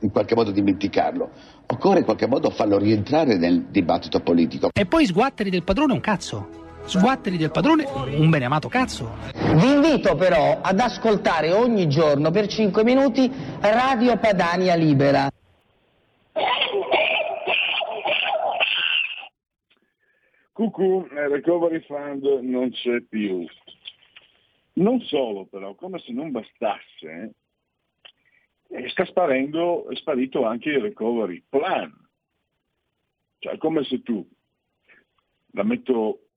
in qualche modo dimenticarlo. Occorre in qualche modo farlo rientrare nel dibattito politico. E poi sguatteri del padrone un cazzo. Sguatteri del padrone un beneamato cazzo. Vi invito però ad ascoltare ogni giorno per 5 minuti Radio Padania Libera. Cucù, il recovery fund non c'è più. Non solo però, come se non bastasse, e sta sparendo, è sparito anche il recovery plan. Cioè, come se tu, la metto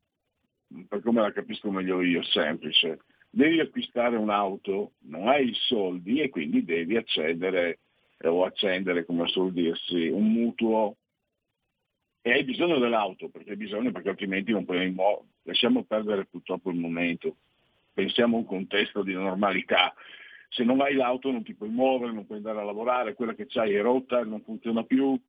per come la capisco meglio io, semplice, devi acquistare un'auto, non hai i soldi e quindi devi accedere eh, o accendere, come suol dirsi, un mutuo. E hai bisogno dell'auto, perché hai bisogno, perché altrimenti non puoi, lasciamo perdere purtroppo il momento, pensiamo a un contesto di normalità, se non hai l'auto non ti puoi muovere, non puoi andare a lavorare, quella che c'hai è rotta, non funziona più.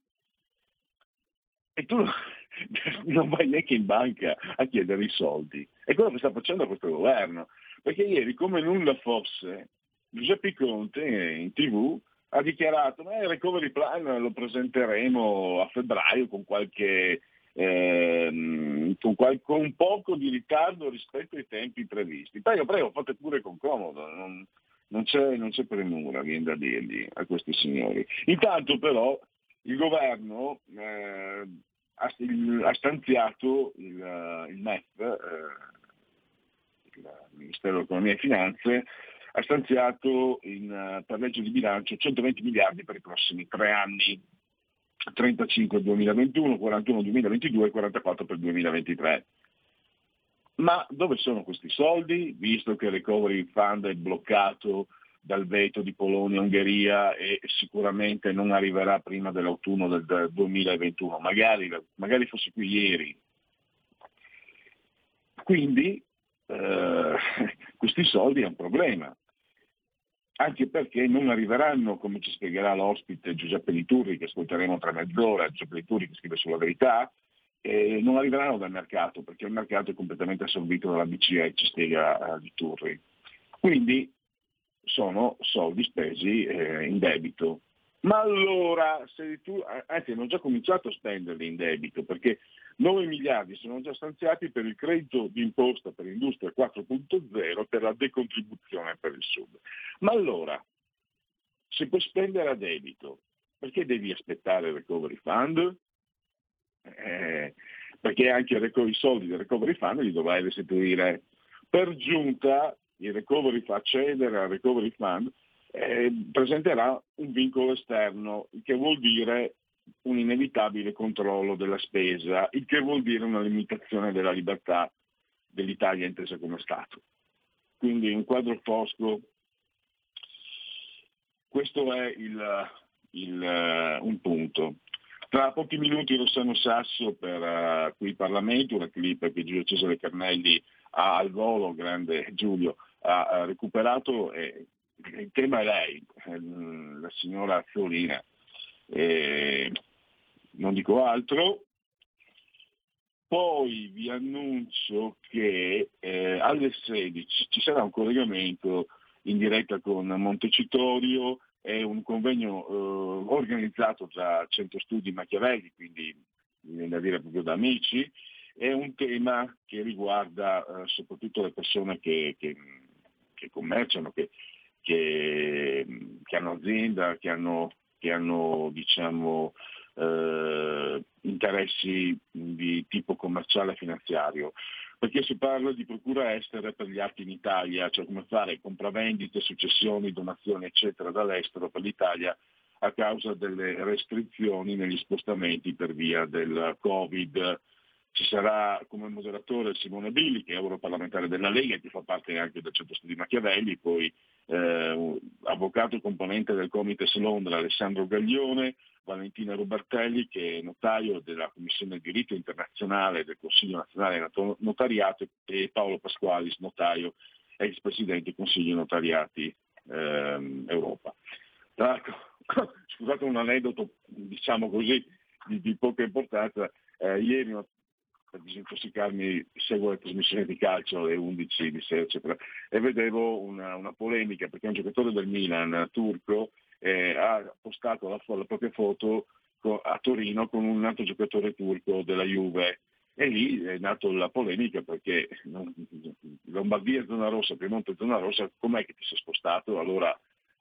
E tu non vai neanche in banca a chiedere i soldi. È quello che sta facendo questo governo. Perché ieri, come nulla fosse, Giuseppe Conte in tv ha dichiarato che il recovery plan lo presenteremo a febbraio con qualche, ehm, con, qual- con, poco di ritardo rispetto ai tempi previsti. Prego, prego, fate pure con comodo, non, non c'è, non c'è premura, viene da dirgli a questi signori. Intanto però il governo eh, ha, il, ha, stanziato il, il MEF, eh, il Ministero dell'Economia e Finanze, ha stanziato in, per legge di bilancio 120 miliardi per i prossimi tre anni, 35 per il 2021, 41 per il 2022 e 44 per il 2023. Ma dove sono questi soldi, visto che il Recovery Fund è bloccato dal veto di Polonia e Ungheria e sicuramente non arriverà prima dell'autunno del 2021, magari, magari fosse qui ieri. Quindi eh, questi soldi è un problema, anche perché non arriveranno, come ci spiegherà l'ospite Giuseppe Liturri, che ascolteremo tra mezz'ora, Giuseppe Liturri che scrive sulla verità, eh, non arriveranno dal mercato, perché il mercato è completamente assorbito dalla BCE, ci spiega eh, Liturri. Quindi sono soldi spesi eh, in debito. Ma allora, se tu, anzi hanno già cominciato a spenderli in debito, perché 9 miliardi sono già stanziati per il credito d'imposta per l'industria 4.0 per la decontribuzione per il Sud. Ma allora, se puoi spendere a debito, perché devi aspettare il recovery fund? Eh, perché anche i soldi del recovery fund li dovrai restituire. Per giunta il recovery fa accedere al recovery fund eh, presenterà un vincolo esterno, il che vuol dire un inevitabile controllo della spesa, il che vuol dire una limitazione della libertà dell'Italia intesa come Stato. Quindi un quadro fosco. Questo è il, il, uh, un punto. Tra pochi minuti Rossano Sasso per uh, qui Parlamento, una clip che Giulio Cesare Carnelli ha al volo, grande Giulio, ha recuperato, eh, il tema è lei, ehm, la signora Fiorina. Eh, non dico altro. Poi vi annuncio che eh, alle 16 ci sarà un collegamento in diretta con Montecitorio, è un convegno eh, organizzato da Centro Studi Machiavelli, quindi viene da dire proprio da amici, è un tema che riguarda eh, soprattutto le persone che, che, che commerciano, che, che, hanno azienda, che hanno, hanno diciamo, eh, interessi di tipo commerciale e finanziario. Perché si parla di procura estere per gli atti in Italia, cioè come fare compravendite, successioni, donazioni eccetera dall'estero per l'Italia a causa delle restrizioni negli spostamenti per via del Covid. Ci sarà come moderatore Simone Billi, che è europarlamentare della Lega, che fa parte anche del centro studi Machiavelli, poi eh, avvocato componente del Comites Londra Alessandro Gaglione, Valentina Rubartelli, che è notaio della Commissione Diritto Internazionale del Consiglio Nazionale Notariato, e Paolo Pasqualis, notaio, ex presidente del Consiglio Notariati ehm, Europa. Tra l'altro, scusate un aneddoto, diciamo così, di, di poca importanza, eh, ieri per disintossicarmi seguo le trasmissioni di calcio alle 11 di sera eccetera, e vedevo una, una, polemica perché un giocatore del Milan turco eh, ha postato la, la propria foto a Torino con un altro giocatore turco della Juve e lì è nata la polemica perché Lombardia è zona rossa, Piemonte è zona rossa, com'è che ti sei spostato? Allora,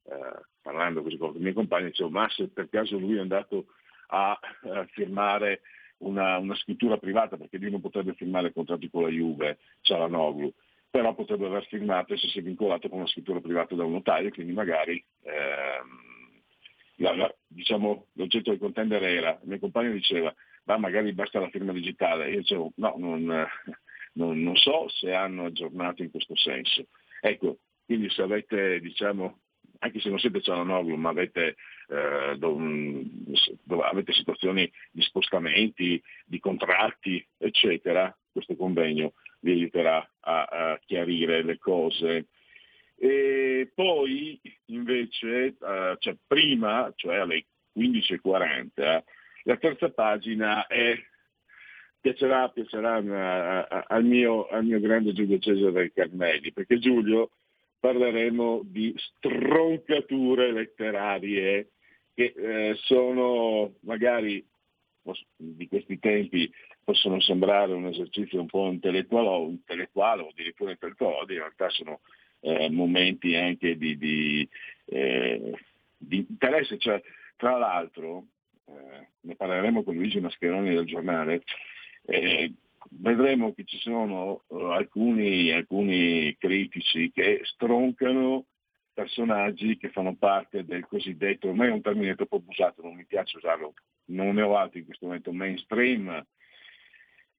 eh, parlando così con i miei compagni, dicevo, ma se per caso lui è andato a, a firmare una, una, scrittura privata, perché lui non potrebbe firmare contratti con la Juve, Cialanoglu, però potrebbe aver firmato se si è vincolato con una scrittura privata da un notaio, quindi magari ehm, la, la, diciamo, l'oggetto del contender era, il mio compagno diceva, ma magari basta la firma digitale, io dicevo no, non, non, non so se hanno aggiornato in questo senso. Ecco, quindi se avete diciamo, anche se non siete Cialanoglu, ma avete, eh, dove avete situazioni di spostamenti, di contratti, eccetera, questo convegno vi aiuterà a, a chiarire le cose. E poi invece, eh, cioè prima, cioè alle 15.40, la terza pagina è, piacerà, piacerà a, a, al, mio, al mio grande Giulio Cesare Carnelli, perché Giulio parleremo di stroncature letterarie che eh, sono magari di questi tempi possono sembrare un esercizio un po' intellettuale, intellettuale o addirittura intellettuale, in realtà sono eh, momenti anche di, di, eh, di interesse. Cioè, tra l'altro, eh, ne parleremo con Luigi Mascheroni del giornale, eh, vedremo che ci sono uh, alcuni, alcuni critici che stroncano personaggi che fanno parte del cosiddetto, ormai è un termine troppo abusato, non mi piace usarlo, non ne ho altri in questo momento, mainstream.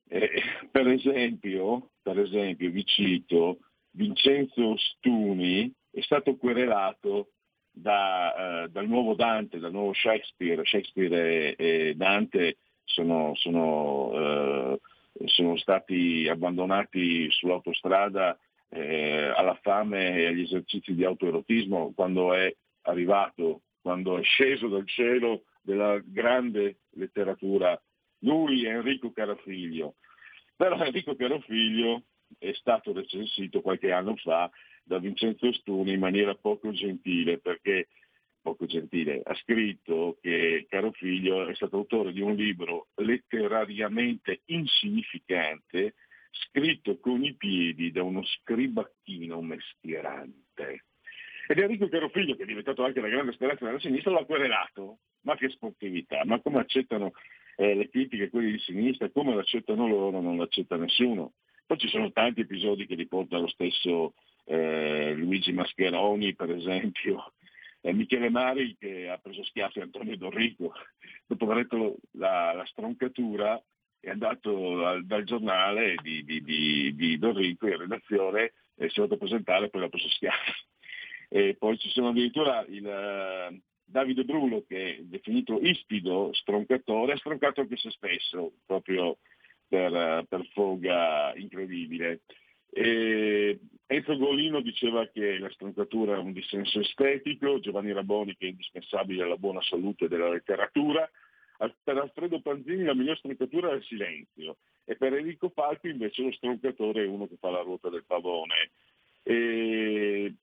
Eh, per, esempio, per esempio, vi cito, Vincenzo Stuni è stato querelato da, uh, dal nuovo Dante, dal nuovo Shakespeare. Shakespeare e, e Dante sono, sono uh, sono stati abbandonati sull'autostrada eh, alla fame e agli esercizi di autoerotismo quando è arrivato, quando è sceso dal cielo della grande letteratura. Lui, Enrico Carafiglio. Però Enrico Carafiglio è stato recensito qualche anno fa da Vincenzo Stuni in maniera poco gentile perché poco gentile, ha scritto che Caro Figlio è stato autore di un libro letterariamente insignificante, scritto con i piedi da uno scribacchino mestierante. Ed Enrico Carofiglio, che è diventato anche la grande speranza della sinistra, l'ha querelato. Ma che sportività, ma come accettano eh, le critiche quelli di sinistra, come l'accettano loro, non l'accetta nessuno. Poi ci sono tanti episodi che riporta lo stesso eh, Luigi Mascheroni, per esempio, eh, Michele Mari che ha preso schiaffi Antonio Dorrico, dopo aver letto la, la stroncatura è andato al, dal giornale di, di, di, di Dorrico in redazione e si è fatto presentare e poi l'ha preso schiaffi. E poi ci sono addirittura il Davide Brulo che è definito ispido stroncatore, ha stroncato anche se stesso, proprio per, per foga incredibile. E Enzo Golino diceva che la stroncatura è un dissenso estetico, Giovanni Raboni che è indispensabile alla buona salute della letteratura, per Alfredo Panzini la miglior stroncatura è il silenzio e per Enrico Falpi invece lo stroncatore è uno che fa la ruota del pavone. E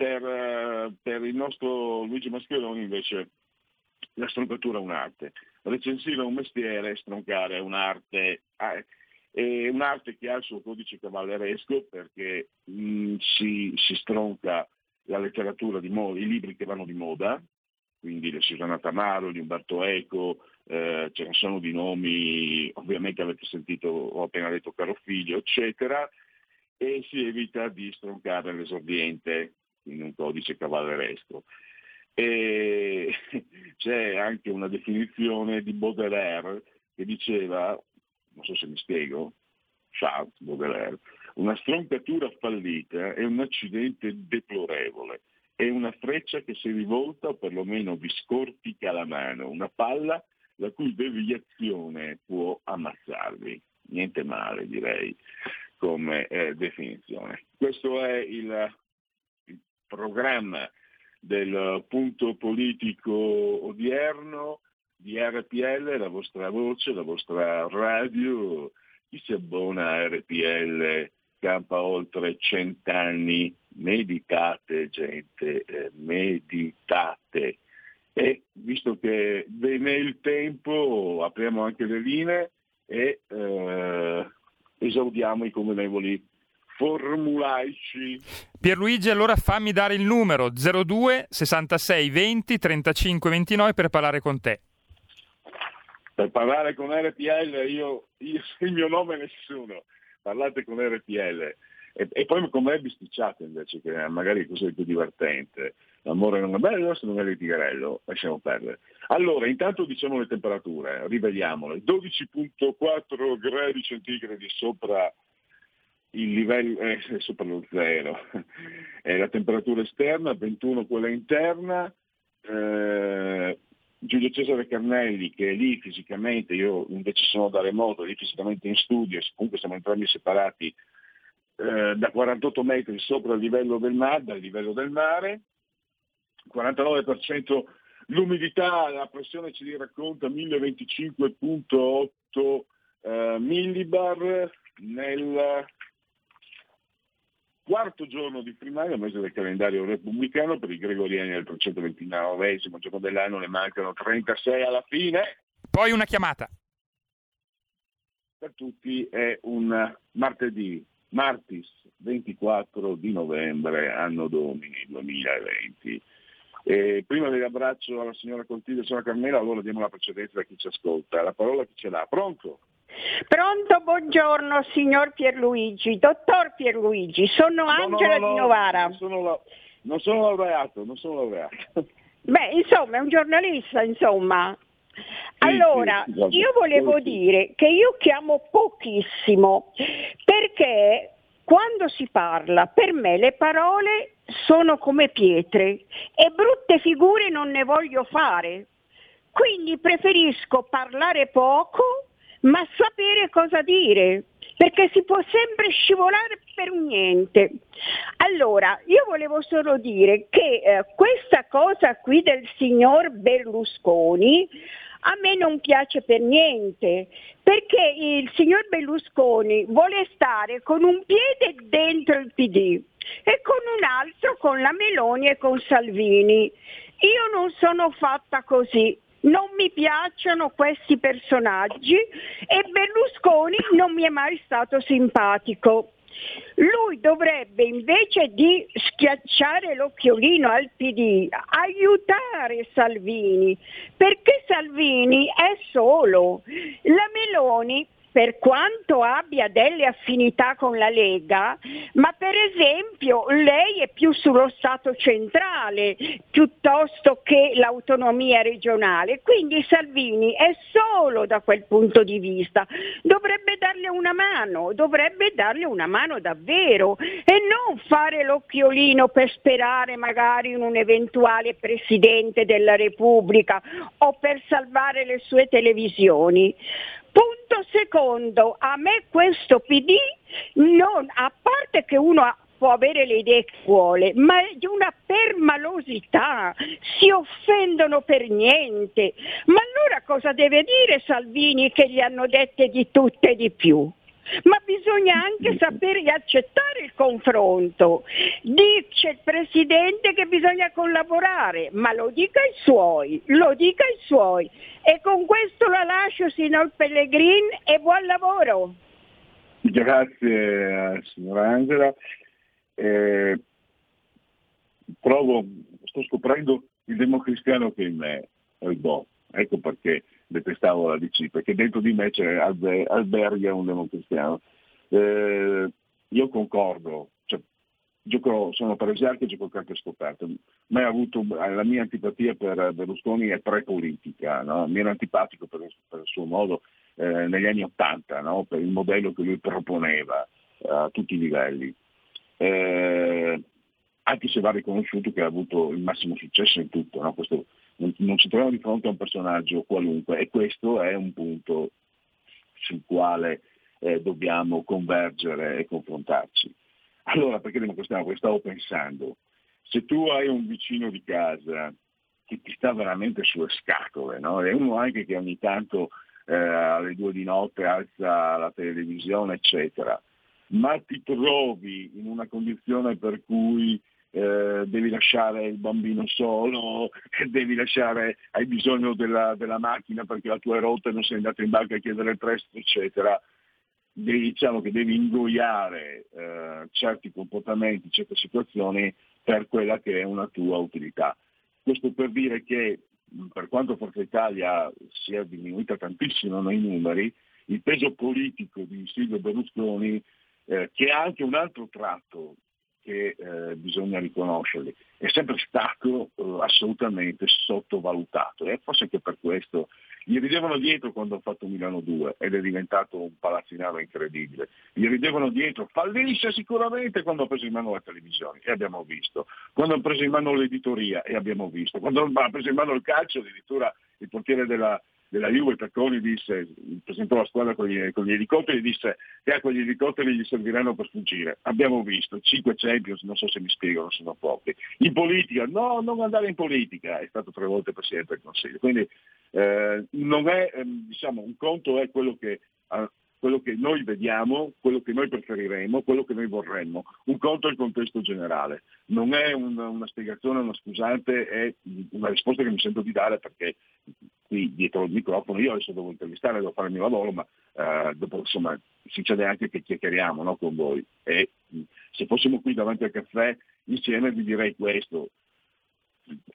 per, per il nostro Luigi Mascheroni invece la stroncatura è un'arte. Recensire un mestiere, stroncare è un'arte. Ah, è un'arte che ha il suo codice cavalleresco perché mh, si, si, stronca la letteratura di moda, i libri che vanno di moda, quindi le Susanna Tamaro, di Umberto Eco, eh, ce ne sono di nomi, ovviamente avete sentito, ho appena detto Caro Figlio, eccetera, e si evita di stroncare l'esordiente in un codice cavalleresco. E c'è anche una definizione di Baudelaire che diceva, non so se mi spiego, Charles Baudelaire, una stroncatura fallita è un accidente deplorevole, è una freccia che si rivolta o perlomeno vi scortica la mano, una palla la cui deviazione può ammazzarvi. Niente male direi come eh, definizione. Questo è il programma del punto politico odierno di RPL, la vostra voce, la vostra radio. Chi si abbona a RPL campa oltre cent'anni. Meditate gente, eh, meditate. E visto che viene il tempo, apriamo anche le linee e eh, esaudiamo i convenevoli formulaici. Pierluigi, allora fammi dare il numero 02 66 20 35 29 per parlare con te. Per parlare con RPL io, io il mio nome è nessuno, parlate con RPL. E, e poi con me bisticciate invece, che magari è cosa di più divertente. L'amore non è bello se non è litigarello, lasciamo perdere. Allora, intanto diciamo le temperature, rivediamole. 12.4 gradi centigradi sopra il livello, eh, sopra lo zero. È la temperatura esterna, 21 quella interna. Eh, Giulio Cesare Carnelli che è lì fisicamente, io invece sono da remoto, lì fisicamente in studio, comunque siamo entrambi separati eh, da 48 metri sopra il livello del mare, dal livello del mare, 49% l'umidità, la pressione ci racconta 1025.8 eh, millibar nel quarto giorno di primaria, mese del calendario repubblicano, per i gregoriani il 329 giorno dell'anno, ne mancano 36 alla fine. Poi una chiamata. Per tutti è un martedì, martis 24 di novembre, anno domini 2020. E prima dell'abbraccio alla signora Contiglio e alla signora Carmela, allora diamo la precedenza a chi ci ascolta. La parola chi ce l'ha? Pronto? Pronto, buongiorno signor Pierluigi, dottor Pierluigi, sono Angela no, no, no, di Novara. Non sono, la, non sono laureato, non sono laureato. Beh, insomma, è un giornalista, insomma. Allora, io volevo dire che io chiamo pochissimo perché quando si parla, per me le parole sono come pietre e brutte figure non ne voglio fare. Quindi preferisco parlare poco ma sapere cosa dire, perché si può sempre scivolare per niente. Allora, io volevo solo dire che eh, questa cosa qui del signor Berlusconi a me non piace per niente, perché il signor Berlusconi vuole stare con un piede dentro il PD e con un altro con la Meloni e con Salvini. Io non sono fatta così, non mi piacciono questi personaggi e Berlusconi non mi è mai stato simpatico. Lui dovrebbe invece di schiacciare l'occhiolino al PD aiutare Salvini, perché Salvini è solo. La Meloni per quanto abbia delle affinità con la Lega, ma per esempio lei è più sullo Stato centrale piuttosto che l'autonomia regionale, quindi Salvini è solo da quel punto di vista. Dovrebbe darle una mano, dovrebbe darle una mano davvero e non fare l'occhiolino per sperare magari in un eventuale Presidente della Repubblica o per salvare le sue televisioni. Punto secondo, a me questo PD, non, a parte che uno ha- può avere le idee che vuole, ma è di una permalosità, si offendono per niente. Ma allora cosa deve dire Salvini che gli hanno dette di tutte e di più? Ma bisogna anche sapere accettare il confronto. Dice il Presidente che bisogna collaborare, ma lo dica ai suoi, lo dica ai suoi. E con questo la lascio, signor Pellegrin, e buon lavoro. Grazie signora Angela. Eh, provo, sto scoprendo il democristiano che è in me, il boh, ecco perché detestavo la DC, perché dentro di me c'è alberga un democristiano. Eh, io concordo, cioè, gioco, sono paresiarco e gioco carte scoperte, ma avuto la mia antipatia per Berlusconi è pre-politica, no? mi era antipatico per, per, il suo modo eh, negli anni Ottanta, no? per il modello che lui proponeva eh, a tutti i livelli. Eh, anche se va riconosciuto che ha avuto il massimo successo in tutto, no? questo, non, non ci troviamo di fronte a un personaggio qualunque e questo è un punto sul quale eh, dobbiamo convergere e confrontarci. Allora, perché democristiano? Perché stavo pensando, se tu hai un vicino di casa che ti sta veramente sulle scatole, no? e uno anche che ogni tanto eh, alle due di notte alza la televisione, eccetera, ma ti trovi in una condizione per cui eh, devi lasciare il bambino solo, devi lasciare, hai bisogno della, della, macchina perché la tua è rotta e non sei andato in banca a chiedere il prestito, eccetera. Devi, diciamo che devi ingoiare eh, certi comportamenti, certe situazioni per quella che è una tua utilità. Questo per dire che per quanto Forza Italia sia diminuita tantissimo nei numeri, il peso politico di Silvio Berlusconi, eh, che ha anche un altro tratto che eh, bisogna riconoscerli, è sempre stato eh, assolutamente sottovalutato e forse anche per questo. Gli ridevano dietro quando ha fatto Milano 2 ed è diventato un palazzinaro incredibile, gli ridevano dietro, fallisce sicuramente quando ha preso in mano la televisione e abbiamo visto, quando ha preso in mano l'editoria e abbiamo visto, quando ha preso in mano il calcio addirittura il portiere della, della Juve, Tacconi disse, presentò la squadra con gli, con gli elicotteri, disse che a quegli elicotteri gli serviranno per fuggire. Abbiamo visto, 5 Champions, non so se mi spiegano, sono pochi. In politica, no, non andare in politica, è stato tre volte Presidente del Consiglio. Quindi eh, non è, eh, diciamo, un conto è quello che, eh, quello che noi vediamo, quello che noi preferiremo, quello che noi vorremmo. Un conto è il contesto generale. Non è un, una spiegazione, una scusante, è una risposta che mi sento di dare perché qui dietro il microfono, io adesso devo intervistare, devo fare il mio lavoro, ma eh, dopo insomma succede anche che chiacchieriamo no, con voi. E se fossimo qui davanti al caffè insieme vi direi questo.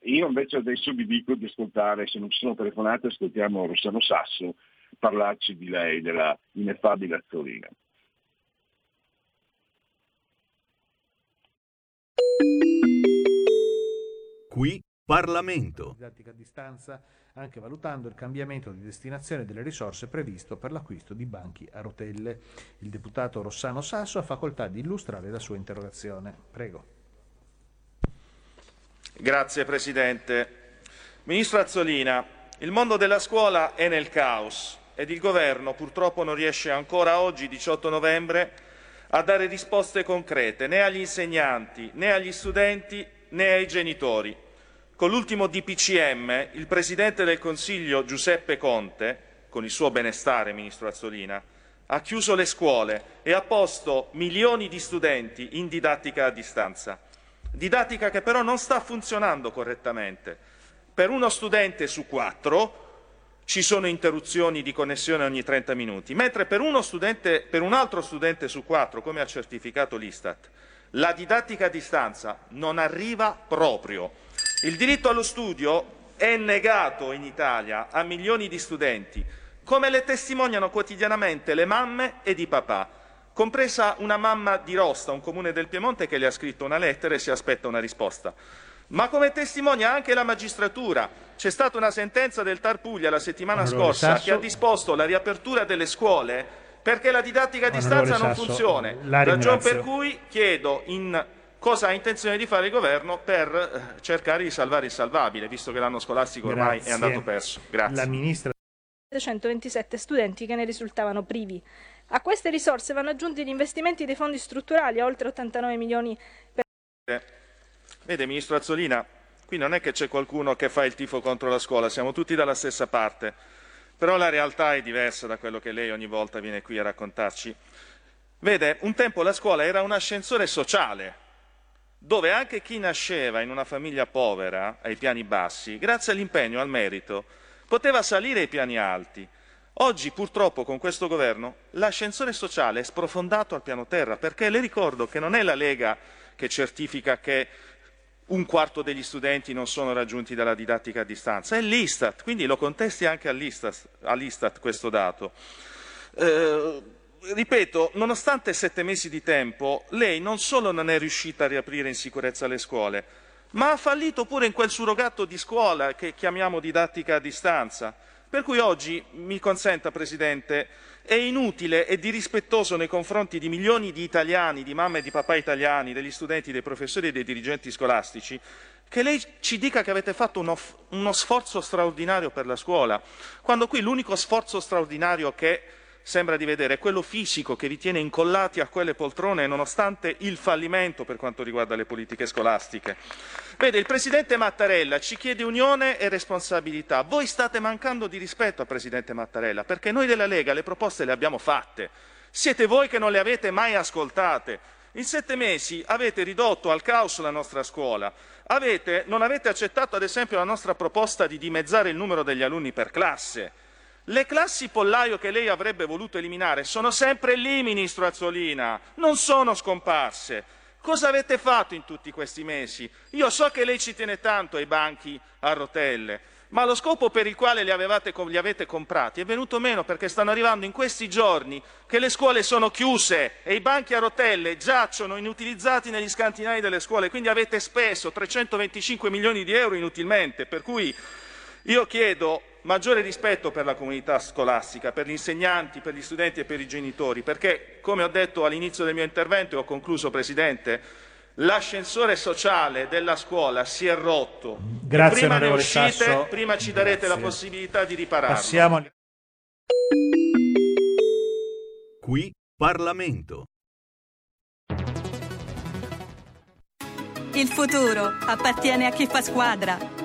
Io invece adesso vi dico di ascoltare, se non ci sono telefonate, ascoltiamo Rossano Sasso parlarci di lei, della ineffabile Azzolina. Qui Parlamento. Didattica a distanza anche valutando il cambiamento di destinazione delle risorse previsto per l'acquisto di banchi a rotelle. Il deputato Rossano Sasso ha facoltà di illustrare la sua interrogazione. Prego. Grazie Presidente. Ministro Azzolina, il mondo della scuola è nel caos ed il Governo purtroppo non riesce ancora oggi, 18 novembre, a dare risposte concrete né agli insegnanti, né agli studenti, né ai genitori. Con l'ultimo DPCM il Presidente del Consiglio Giuseppe Conte, con il suo benestare, Ministro Azzolina, ha chiuso le scuole e ha posto milioni di studenti in didattica a distanza. Didattica che però non sta funzionando correttamente. Per uno studente su quattro ci sono interruzioni di connessione ogni 30 minuti, mentre per, studente, per un altro studente su quattro, come ha certificato l'Istat, la didattica a distanza non arriva proprio. Il diritto allo studio è negato in Italia a milioni di studenti, come le testimoniano quotidianamente le mamme ed i papà, compresa una mamma di Rosta, un comune del Piemonte, che le ha scritto una lettera e si aspetta una risposta. Ma come testimonia anche la magistratura. C'è stata una sentenza del TAR Puglia la settimana Onorevole scorsa Sasso. che ha disposto la riapertura delle scuole perché la didattica a distanza non funziona. Ragione per cui chiedo in cosa ha intenzione di fare il governo per eh, cercare di salvare il salvabile, visto che l'anno scolastico ormai Grazie. è andato perso. Grazie. La ministra 127 studenti che ne risultavano privi. A queste risorse vanno aggiunti gli investimenti dei fondi strutturali a oltre 89 milioni per... Vede, Ministro Azzolina, qui non è che c'è qualcuno che fa il tifo contro la scuola, siamo tutti dalla stessa parte, però la realtà è diversa da quello che lei ogni volta viene qui a raccontarci. Vede, un tempo la scuola era un ascensore sociale, dove anche chi nasceva in una famiglia povera, ai piani bassi, grazie all'impegno, al merito, poteva salire ai piani alti. Oggi purtroppo con questo governo l'ascensore sociale è sprofondato al piano terra, perché le ricordo che non è la Lega che certifica che un quarto degli studenti non sono raggiunti dalla didattica a distanza. È l'Istat, quindi lo contesti anche all'Istat, all'Istat questo dato. Eh, ripeto, nonostante sette mesi di tempo, lei non solo non è riuscita a riaprire in sicurezza le scuole, ma ha fallito pure in quel surrogato di scuola che chiamiamo didattica a distanza. Per cui oggi, mi consenta Presidente, è inutile e dirispettoso nei confronti di milioni di italiani, di mamme e di papà italiani, degli studenti, dei professori e dei dirigenti scolastici, che lei ci dica che avete fatto uno, uno sforzo straordinario per la scuola, quando qui l'unico sforzo straordinario che sembra di vedere è quello fisico che vi tiene incollati a quelle poltrone nonostante il fallimento per quanto riguarda le politiche scolastiche. Vede, il Presidente Mattarella ci chiede unione e responsabilità. Voi state mancando di rispetto al Presidente Mattarella perché noi della Lega le proposte le abbiamo fatte. Siete voi che non le avete mai ascoltate. In sette mesi avete ridotto al caos la nostra scuola. Avete, non avete accettato ad esempio la nostra proposta di dimezzare il numero degli alunni per classe. Le classi pollaio che lei avrebbe voluto eliminare sono sempre lì, ministro Azzolina, non sono scomparse. Cosa avete fatto in tutti questi mesi? Io so che lei ci tiene tanto ai banchi a rotelle, ma lo scopo per il quale li, avevate, li, avete comprati è venuto meno perché stanno arrivando in questi giorni che le scuole sono chiuse e i banchi a rotelle giacciono inutilizzati negli scantinai delle scuole, quindi avete speso 325 milioni di euro inutilmente, per cui io chiedo maggiore rispetto per la comunità scolastica, per gli insegnanti, per gli studenti e per i genitori, perché, come ho detto all'inizio del mio intervento e ho concluso, Presidente, l'ascensore sociale della scuola si è rotto. Grazie, prima ne uscite, Sasso. prima ci darete Grazie. la possibilità di ripararlo. Passiamo Qui Parlamento. Il futuro appartiene a chi fa squadra.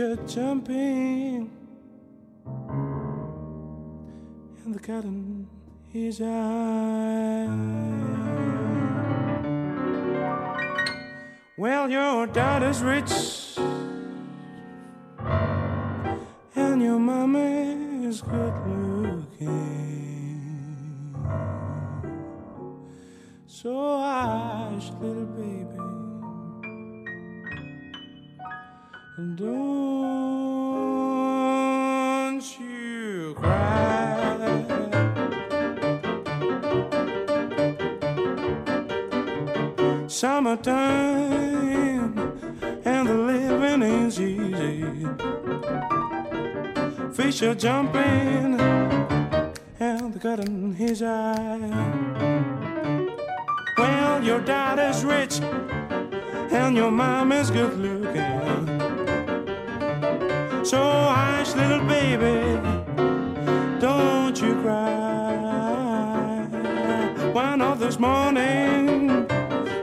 Are jumping and the cotton is high. Well, your daughter's rich and your mama is good looking. So hush, little baby, don't you cry. Summertime and the living is easy. Fish are jumping and the cotton his eye. Well, your dad is rich and your mom is good looking. So hush, little baby, don't you cry. One of this morning,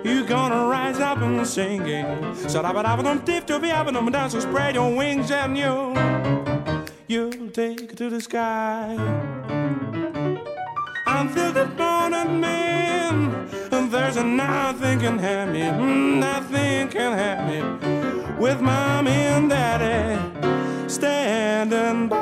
you're gonna rise up and singing. So da ba da ba dum dip to be up and down. So spread your wings and you, you'll take to the sky. Until the morning, man, and there's nothing can have me, nothing can have me. With mommy and daddy standing by.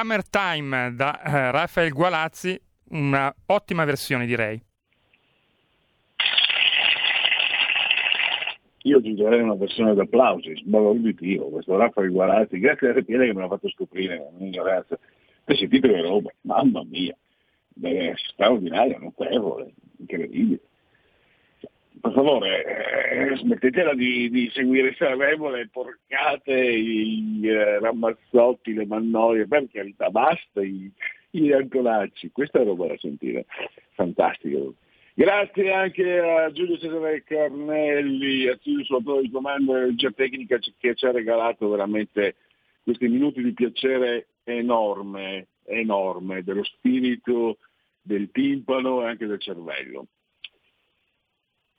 Summertime da eh, Rafael Gualazzi, una ottima versione direi. Io aggiungerei una versione d'applausi, sbalorditivo, questo Raffaele Guarazzi, grazie a RPL che me l'ha fatto scoprire, un'ignoranza. Questi titoli di roba, mamma mia, Beh, straordinario, notevole, incredibile. Per favore, eh, smettetela di, di seguire Sanremo, le porcate, i eh, rammazzotti, le mannoie, per carità, basta i, i ancolacci, questa è roba da sentire, fantastico. Grazie anche a Giulio Cesare Carnelli, a Silvio Suatore di Comando e Regia Tecnica che ci ha regalato veramente questi minuti di piacere enorme, enorme, dello spirito, del timpano e anche del cervello.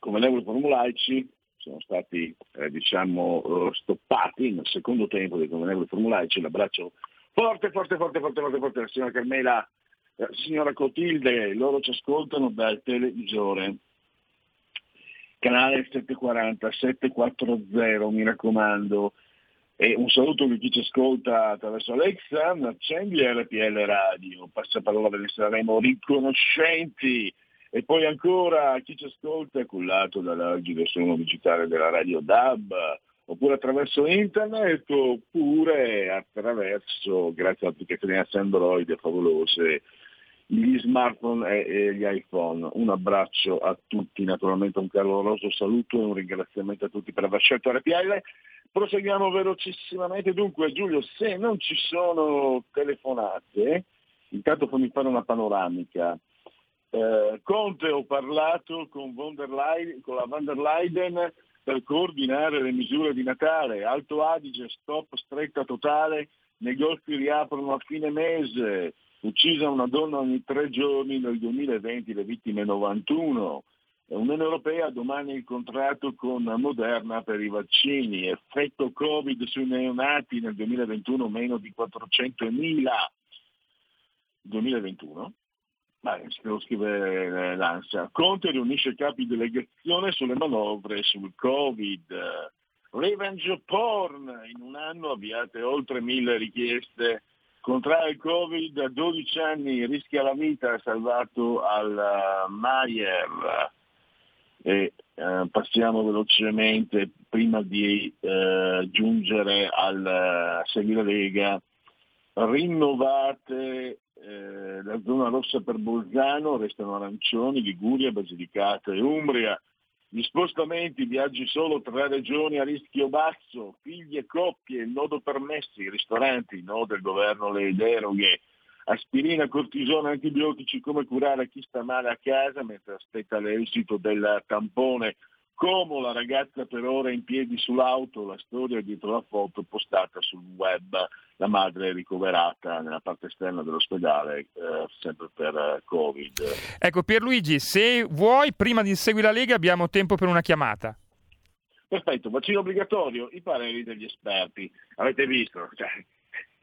Convenevoli formulaici sono stati eh, diciamo eh, stoppati nel secondo tempo dei convenevoli formulaici, l'abbraccio forte, forte, forte, forte, forte, forte, la signora Carmela eh, signora Cotilde, loro ci ascoltano dal televisore. Canale 740, 740, mi raccomando. E un saluto di chi ci ascolta attraverso Alexa, accendi RPL Radio, passaparola ve ne saremo riconoscenti. E poi ancora chi ci ascolta cullato dall'agile suono digitale della radio DAB, oppure attraverso internet, oppure attraverso, grazie alle applicazioni Android favolose, gli smartphone e gli iPhone. Un abbraccio a tutti, naturalmente un caloroso saluto e un ringraziamento a tutti per aver scelto RPL. Proseguiamo velocissimamente. Dunque Giulio, se non ci sono telefonate, intanto fammi fare una panoramica. Eh, Conte ho parlato con, von Leyen, con la van der Leyen per coordinare le misure di Natale. Alto Adige, stop stretta totale, negozi riaprono a fine mese. Uccisa una donna ogni tre giorni nel 2020, le vittime 91. Unione Europea domani il contratto con Moderna per i vaccini. Effetto Covid sui neonati nel 2021 meno di 400.000. 2021? Ma lo scrive l'ANSA. Conte riunisce capi delegazione sulle manovre sul Covid. Revenge porn. In un anno avviate oltre mille richieste. Contrae il Covid a 12 anni, rischia la vita, salvato al uh, Maier. E, uh, passiamo velocemente, prima di uh, giungere al uh, Seguire Lega, rinnovate eh, la zona rossa per Bolzano, restano arancioni, Liguria, Basilicata e Umbria. Gli spostamenti, viaggi solo tra regioni a rischio basso, figli e coppie, il nodo permessi, ristoranti, no del governo le deroghe, aspirina, cortisone, antibiotici, come curare chi sta male a casa mentre aspetta l'esito del tampone, Como la ragazza per ora in piedi sull'auto, la storia dietro la foto postata sul web, la madre è ricoverata nella parte esterna dell'ospedale eh, sempre per eh, Covid. Ecco Pierluigi, se vuoi, prima di Segui la Lega abbiamo tempo per una chiamata. Perfetto, vaccino obbligatorio, i pareri degli esperti. Avete visto? Cioè,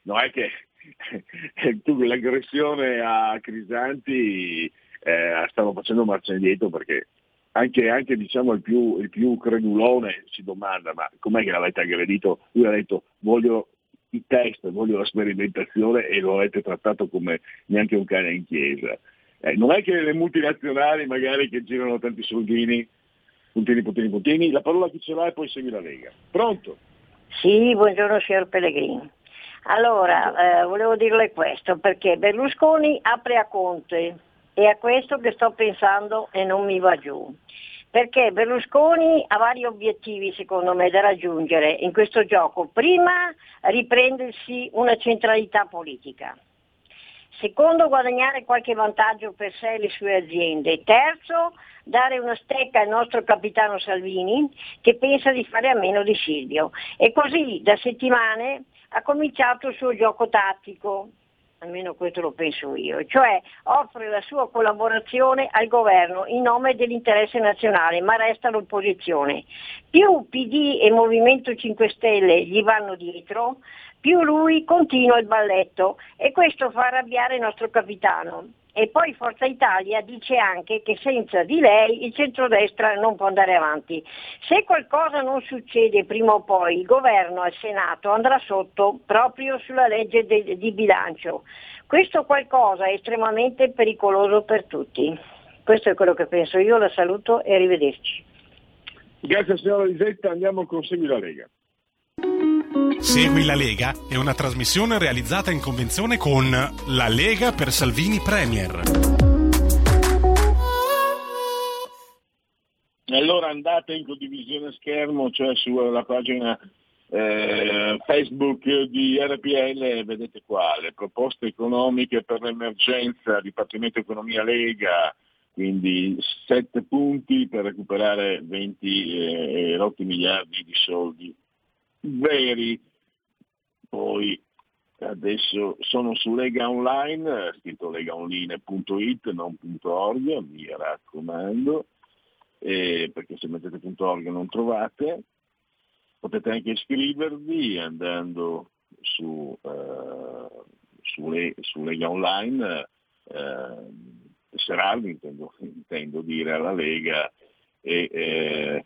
non è che tu l'aggressione a Crisanti eh, stanno facendo marcia indietro perché anche, anche diciamo, il, più, il, più, credulone si domanda ma com'è che l'avete aggredito? Lui ha detto voglio i test, voglio la sperimentazione e lo avete trattato come neanche un cane in chiesa. Eh, non è che le multinazionali magari che girano tanti soldini, puntini, puntini, puntini, la parola chi ce l'ha e poi segui la Lega. Pronto? Sì, buongiorno signor Pellegrini. Allora, eh, volevo dirle questo, perché Berlusconi apre a Conte, è a questo che sto pensando e non mi va giù. Perché Berlusconi ha vari obiettivi secondo me da raggiungere in questo gioco. Prima riprendersi una centralità politica. Secondo guadagnare qualche vantaggio per sé e le sue aziende. Terzo dare una stecca al nostro capitano Salvini che pensa di fare a meno di Silvio. E così da settimane ha cominciato il suo gioco tattico almeno questo lo penso io, cioè offre la sua collaborazione al governo in nome dell'interesse nazionale, ma resta l'opposizione. Più PD e Movimento 5 Stelle gli vanno dietro, più lui continua il balletto e questo fa arrabbiare il nostro capitano. E poi Forza Italia dice anche che senza di lei il centrodestra non può andare avanti. Se qualcosa non succede prima o poi, il governo al Senato andrà sotto proprio sulla legge de- di bilancio. Questo qualcosa è estremamente pericoloso per tutti. Questo è quello che penso io, la saluto e arrivederci. Grazie signora Lisetta, andiamo con Segui la Lega. Segui la Lega è una trasmissione realizzata in convenzione con La Lega per Salvini Premier. Allora andate in condivisione schermo, cioè sulla pagina eh, Facebook di RPL, vedete qua le proposte economiche per l'emergenza, Dipartimento Economia Lega, quindi 7 punti per recuperare 20 eh, miliardi di soldi veri. Poi adesso sono su Lega Online, scritto legaonline.it, non .org, mi raccomando, eh, perché se mettete .org non trovate. Potete anche iscrivervi andando su, eh, su, Le, su, Lega Online, eh, tesserarvi, intendo, intendo, dire alla Lega, e eh,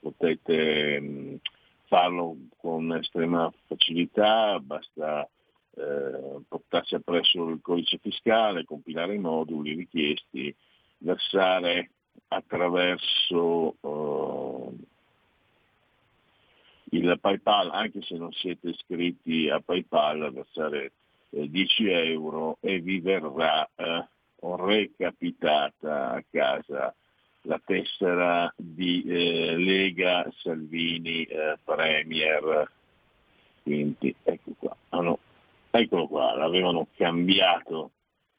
potete mh, farlo con estrema facilità, basta eh, portarsi appresso il codice fiscale, compilare i moduli richiesti, versare attraverso eh, il PayPal, anche se non siete iscritti a PayPal, versare eh, 10 euro e vi verrà eh, recapitata a casa la tessera di eh, Lega Salvini eh, Premier. Quindi ecco qua. Ah, no. Eccolo qua, l'avevano cambiato,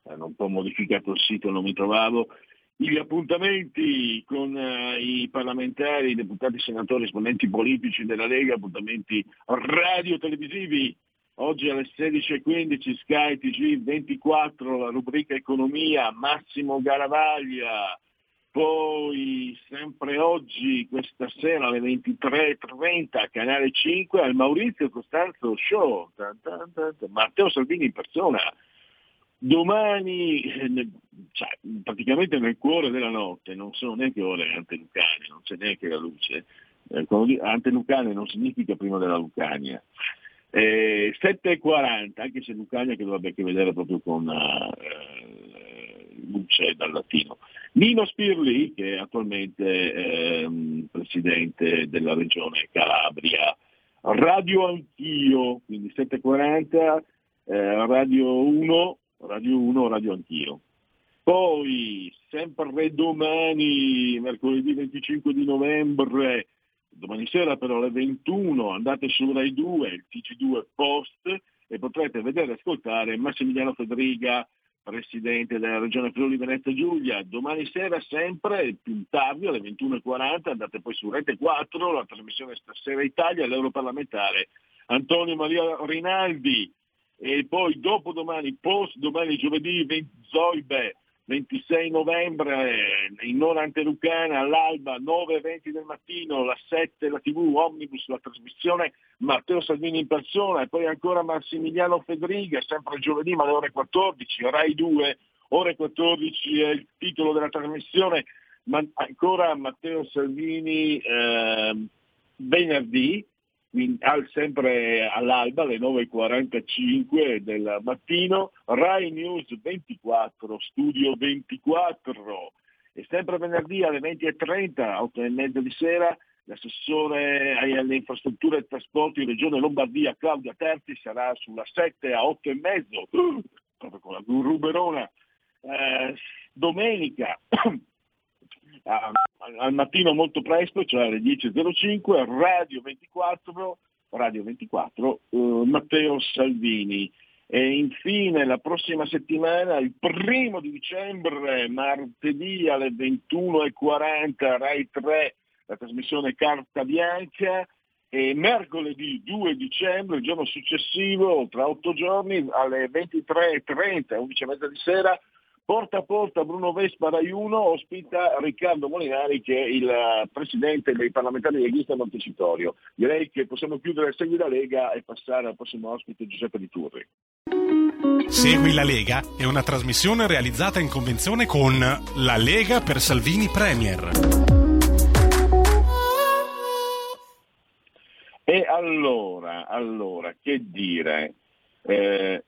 hanno un po' modificato il sito, non mi trovavo. Gli appuntamenti con uh, i parlamentari, i deputati, senatori, esponenti politici della Lega, appuntamenti radio-televisivi. Oggi alle 16.15 Sky TG24, la rubrica Economia, Massimo Garavaglia, poi sempre oggi, questa sera alle 23.30, Canale 5, al Maurizio Costanzo Show, Matteo Salvini in persona. Domani, eh, cioè, praticamente nel cuore della notte, non sono neanche ore antelucane, non c'è neanche la luce. Eh, antelucane non significa prima della Lucania. Eh, 7.40, anche se Lucania che dovrebbe a che vedere proprio con eh, luce dal latino. Nino Spirli, che è attualmente ehm, presidente della regione Calabria, Radio Anch'io, quindi 740, eh, Radio 1, Radio 1, Radio Anch'io. Poi, sempre domani, mercoledì 25 di novembre, domani sera però alle 21, andate su Rai 2, il TG2 Post, e potrete vedere e ascoltare Massimiliano Federiga, presidente della regione Friuli Venezia Giulia. Domani sera sempre, più tardi, alle 21.40, andate poi su Rete 4, la trasmissione Stasera Italia, l'europarlamentare Antonio Maria Rinaldi. E poi dopo domani, post domani giovedì 20 Zoibe, 26 novembre in ora antelucana all'alba 9.20 del mattino, la 7 la tv Omnibus, la trasmissione Matteo Salvini in persona e poi ancora Massimiliano Fedriga, sempre giovedì ma alle ore 14, Rai 2, ore 14 è il titolo della trasmissione, ma ancora Matteo Salvini eh, venerdì, sempre all'alba alle 9.45 del mattino, Rai News 24, Studio 24 e sempre venerdì alle 20.30, 8 e mezza di sera, l'assessore alle infrastrutture e trasporti in Regione Lombardia Claudia Terzi sarà sulla 7 a 8 e mezzo, proprio con la ruberona. Eh, domenica al mattino molto presto, cioè alle 10.05, Radio 24, Radio 24 eh, Matteo Salvini. E infine la prossima settimana, il primo di dicembre, martedì alle 21.40, Rai 3, la trasmissione Carta Bianca, e mercoledì 2 dicembre, il giorno successivo, tra otto giorni, alle 23.30, 11.30 di sera, Porta a porta Bruno Vespa Rai 1 ospita Riccardo Molinari che è il eh, presidente dei parlamentari leghisti a Montecitorio. Direi che possiamo chiudere Segui la Lega e passare al prossimo ospite Giuseppe Di Turri. Segui la Lega è una trasmissione realizzata in convenzione con La Lega per Salvini Premier. E allora, allora, che dire? Eh,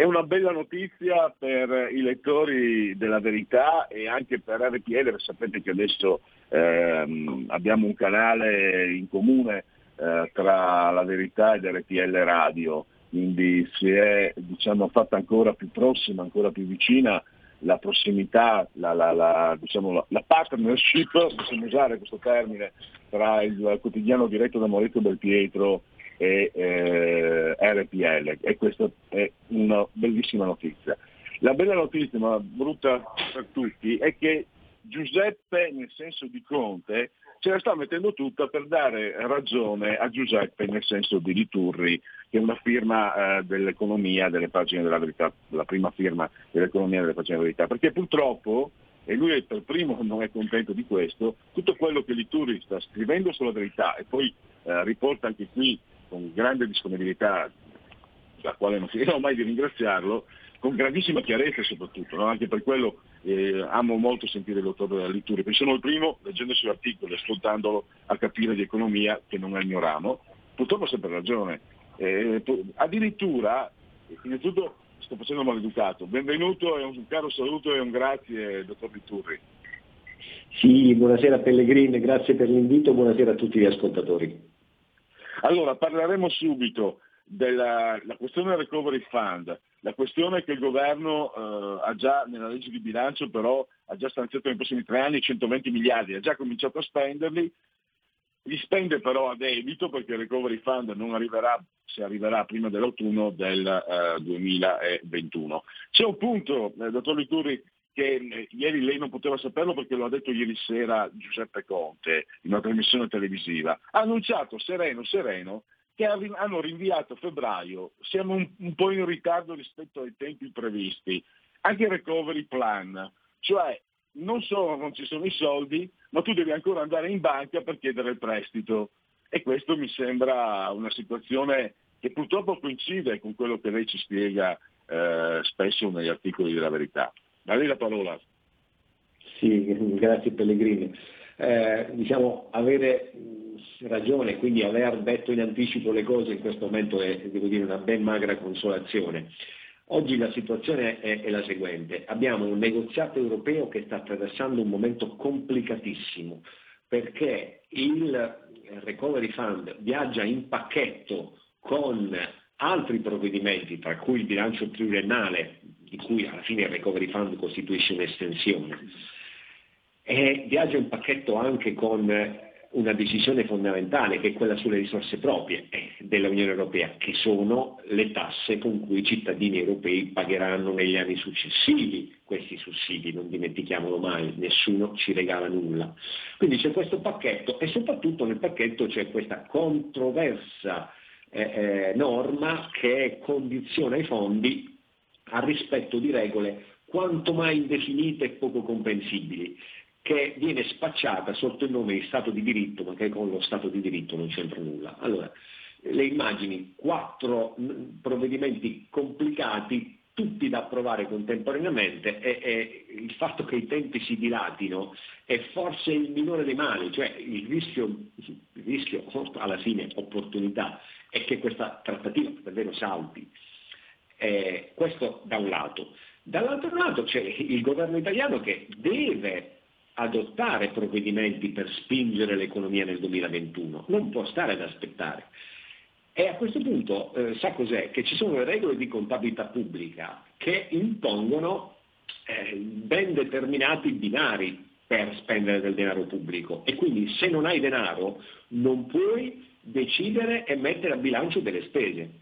è una bella notizia per i lettori della verità e anche per RPL, sapete che adesso ehm, abbiamo un canale in comune eh, tra la verità ed RPL Radio, quindi si è diciamo, fatta ancora più prossima, ancora più vicina la prossimità, la, la, la, diciamo, la, partnership, possiamo usare questo termine, tra il quotidiano diretto da Maurizio Belpietro e eh, RPL e questa è una bellissima notizia. La bella notizia, ma brutta per tutti, è che Giuseppe, nel senso di Conte, ce la sta mettendo tutta per dare ragione a Giuseppe nel senso di Liturri, che è una firma eh, dell'economia delle pagine della verità, la prima firma dell'economia delle pagine della verità, perché purtroppo, e lui per primo non è contento di questo, tutto quello che Liturri sta scrivendo sulla verità e poi eh, riporta anche qui con grande disponibilità, la quale non finirò mai di ringraziarlo, con grandissima chiarezza soprattutto, no? anche per quello eh, amo molto sentire il dottor Litturi, perché sono il primo, leggendo i suoi articoli, ascoltandolo, a capire di economia, che non è il mio ramo, purtroppo ha sempre ragione. Eh, addirittura, innanzitutto sto facendo maleducato, benvenuto e un caro saluto e un grazie, dottor Litturri. Sì, buonasera Pellegrini, grazie per l'invito, buonasera a tutti gli ascoltatori. Allora, parleremo subito della questione del recovery fund, la questione che il governo eh, ha già nella legge di bilancio però ha già stanziato nei prossimi tre anni 120 miliardi, ha già cominciato a spenderli, li spende però a debito perché il recovery fund non arriverà, se arriverà prima dell'autunno del eh, 2021. C'è un punto, eh, dottor Lituri, che eh, ieri lei non poteva saperlo perché lo ha detto ieri sera Giuseppe Conte in una trasmissione televisiva, ha annunciato sereno sereno che hanno rinviato febbraio, siamo un, un po' in ritardo rispetto ai tempi previsti, anche il recovery plan, cioè non solo non ci sono i soldi, ma tu devi ancora andare in banca per chiedere il prestito. E questo mi sembra una situazione che purtroppo coincide con quello che lei ci spiega eh, spesso negli articoli della verità. A lei la parola. Sì, grazie Pellegrini. Eh, diciamo, avere ragione, quindi aver detto in anticipo le cose in questo momento è dire, una ben magra consolazione. Oggi la situazione è, è, la seguente, abbiamo un negoziato europeo che sta attraversando un momento complicatissimo perché il Recovery Fund viaggia in pacchetto con altri provvedimenti, tra cui il bilancio pluriennale di cui alla fine il Recovery Fund costituisce un'estensione. E viaggia un pacchetto anche con una decisione fondamentale che è quella sulle risorse proprie eh, dell'Unione Europea, che sono le tasse con cui i cittadini europei pagheranno negli anni successivi questi sussidi, non dimentichiamolo mai, nessuno ci regala nulla. Quindi c'è questo pacchetto e soprattutto nel pacchetto c'è questa controversa eh, eh, norma che condiziona i fondi al rispetto di regole quanto mai indefinite e poco comprensibili che viene spacciata sotto il nome di Stato di diritto, ma che con lo Stato di diritto non c'entra nulla. Allora, le immagini, quattro provvedimenti complicati, tutti da approvare contemporaneamente e, e, il fatto che i tempi si dilatino è forse il minore dei mali, cioè il rischio, il rischio alla fine opportunità è che questa trattativa davvero salti. Eh, questo da un lato. Dall'altro lato c'è il governo italiano che deve adottare provvedimenti per spingere l'economia nel 2021, non può stare ad aspettare. E a questo punto eh, sa cos'è? Che ci sono le regole di contabilità pubblica che impongono eh, ben determinati binari per spendere del denaro pubblico e quindi se non hai denaro non puoi decidere e mettere a bilancio delle spese.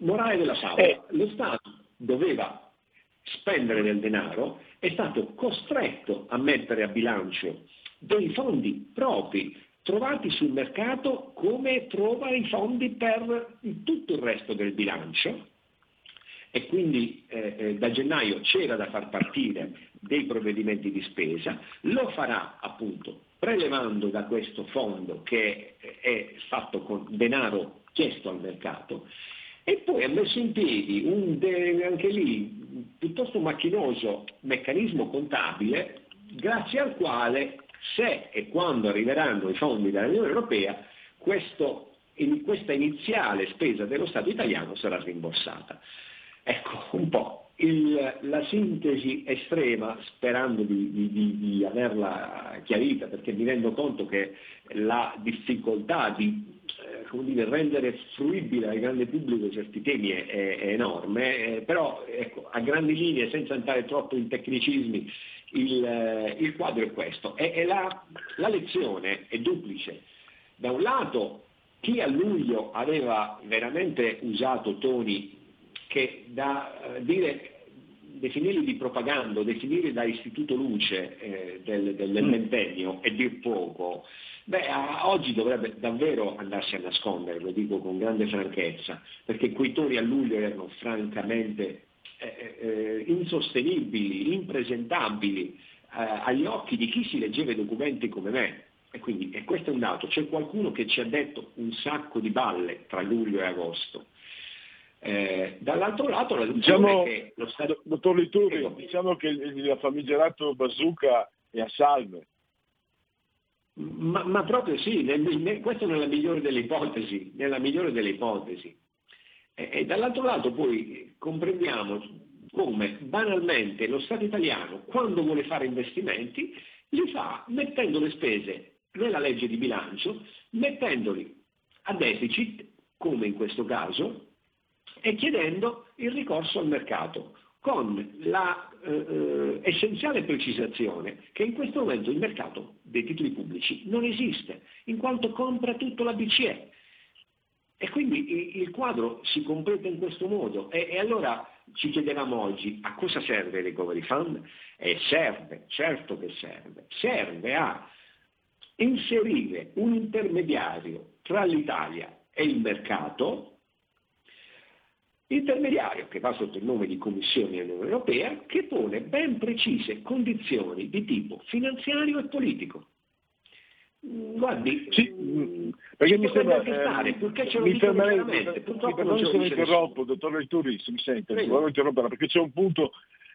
Morale della favola, eh. lo Stato doveva spendere del denaro, è stato costretto a mettere a bilancio dei fondi propri trovati sul mercato come trova i fondi per tutto il resto del bilancio. E quindi eh, eh, da gennaio c'era da far partire dei provvedimenti di spesa, lo farà appunto prelevando da questo fondo che è fatto con denaro chiesto al mercato e poi ha messo in piedi un, anche lì piuttosto macchinoso meccanismo contabile grazie al quale se e quando arriveranno i fondi dall'Unione Europea questo, in questa iniziale spesa dello Stato italiano sarà rimborsata. Ecco un po' il, la sintesi estrema, sperando di, di, di, averla chiarita, perché mi rendo conto che la difficoltà di come dire, rendere fruibile al grande pubblico certi temi è, è, enorme, eh, però ecco, a grandi linee, senza andare troppo in tecnicismi, il, eh, il quadro è questo. E, e la, la lezione è duplice. Da un lato chi a luglio aveva veramente usato toni che da eh, dire definirli di propaganda, definirli da istituto luce eh, del, del, del mm. è dir poco, Beh, oggi dovrebbe davvero andarsi a nascondere, lo dico con grande franchezza, perché quei toni a luglio erano francamente eh, eh, insostenibili, impresentabili eh, agli occhi di chi si leggeva i documenti come me. E quindi e questo è un dato, c'è qualcuno che ci ha detto un sacco di balle tra luglio e agosto. Eh, dall'altro lato la diciamo, che lo Stato... Dottor Lituri, diciamo che il famigerato bazooka è a salve. Ma, ma proprio sì, nel, nel, questo nella migliore delle ipotesi, nella migliore delle ipotesi. E, e dall'altro lato poi comprendiamo come banalmente lo Stato italiano, quando vuole fare investimenti, li fa mettendo le spese nella legge di bilancio, mettendoli a deficit, come in questo caso, e chiedendo il ricorso al mercato con la eh, eh, essenziale precisazione che in questo momento il mercato dei titoli pubblici non esiste, in quanto compra tutto la BCE. E quindi il quadro si completa in questo modo. E, e allora ci chiedevamo oggi a cosa serve il Recovery Fund? E serve, certo che serve, serve a inserire un intermediario tra l'Italia e il mercato intermediario che va sotto il nome di Commissione Unione Europea che pone ben precise condizioni di tipo finanziario e politico. Mm, guardi, sì, mm, perché mi sembra stare, purché ce lo mi fermerei, purtroppo non se mi interrompo, dottor Letturi, se mi sente, volevo interrompere perché c'è un punto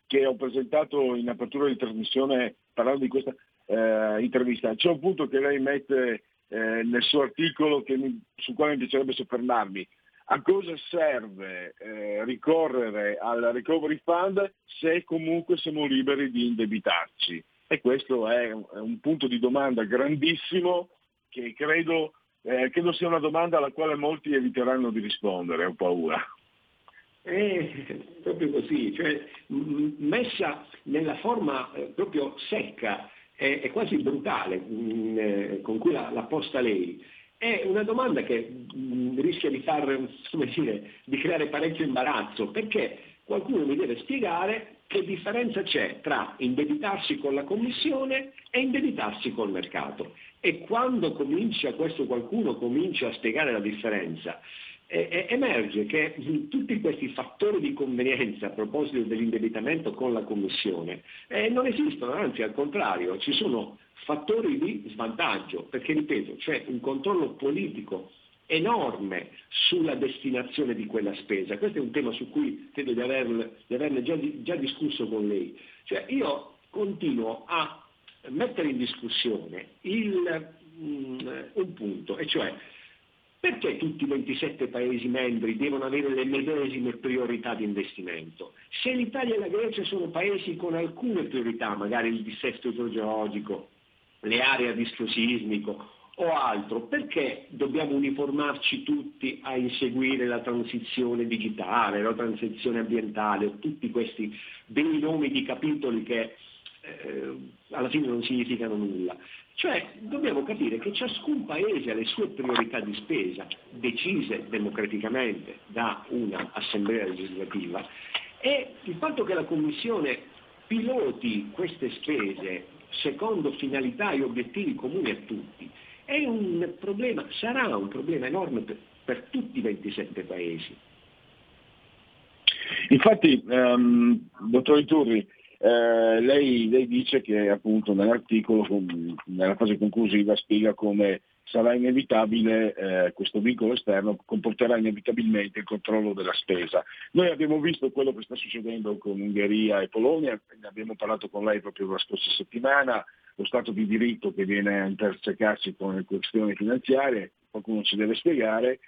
che ho presentato in apertura di trasmissione parlando di questa eh, intervista, c'è un punto che lei mette eh, nel suo articolo mi, sul quale mi piacerebbe soffermarmi, a cosa serve eh, ricorrere al recovery fund se comunque siamo liberi di indebitarci? E questo è un, punto di domanda grandissimo che credo, eh, credo, sia una domanda alla quale molti eviteranno di rispondere, ho paura. È proprio così, cioè messa nella forma eh, proprio secca e, quasi brutale mh, eh, con cui l'ha, l'ha posta lei. È una domanda che mh, rischia di far, dire, di creare parecchio imbarazzo, perché qualcuno mi deve spiegare che differenza c'è tra indebitarsi con la Commissione e indebitarsi col mercato. E quando comincia questo qualcuno comincia a spiegare la differenza, emerge che mh, tutti questi fattori di convenienza a proposito dell'indebitamento con la Commissione eh, non esistono, anzi al contrario, ci sono fattori di svantaggio, perché ripeto, c'è un controllo politico enorme sulla destinazione di quella spesa. Questo è un tema su cui credo di, aver, di averne già, già, discusso con lei. Cioè, io continuo a mettere in discussione il, um, un punto, e cioè perché tutti i 27 Paesi membri devono avere le medesime priorità di investimento? Se l'Italia e la Grecia sono Paesi con alcune priorità, magari il dissesto idrogeologico, le aree a rischio sismico o altro, perché dobbiamo uniformarci tutti a inseguire la transizione digitale, la transizione ambientale, tutti questi bei nomi di capitoli che eh, alla fine non significano nulla. Cioè dobbiamo capire che ciascun paese ha le sue priorità di spesa, decise democraticamente da un'assemblea legislativa, e il fatto che la Commissione piloti queste spese secondo finalità e obiettivi comuni a tutti è un problema, sarà un problema enorme per, per tutti i 27 paesi. Infatti, um, dottor Iturri, eh, lei, lei, dice che appunto nell'articolo, nella fase conclusiva, spiega come sarà inevitabile, eh, questo vincolo esterno comporterà inevitabilmente il controllo della spesa. Noi abbiamo visto quello che sta succedendo con Ungheria e Polonia, ne abbiamo parlato con lei proprio la scorsa settimana, lo Stato di diritto che viene a intersecarsi con le questioni finanziarie, qualcuno ci deve spiegare,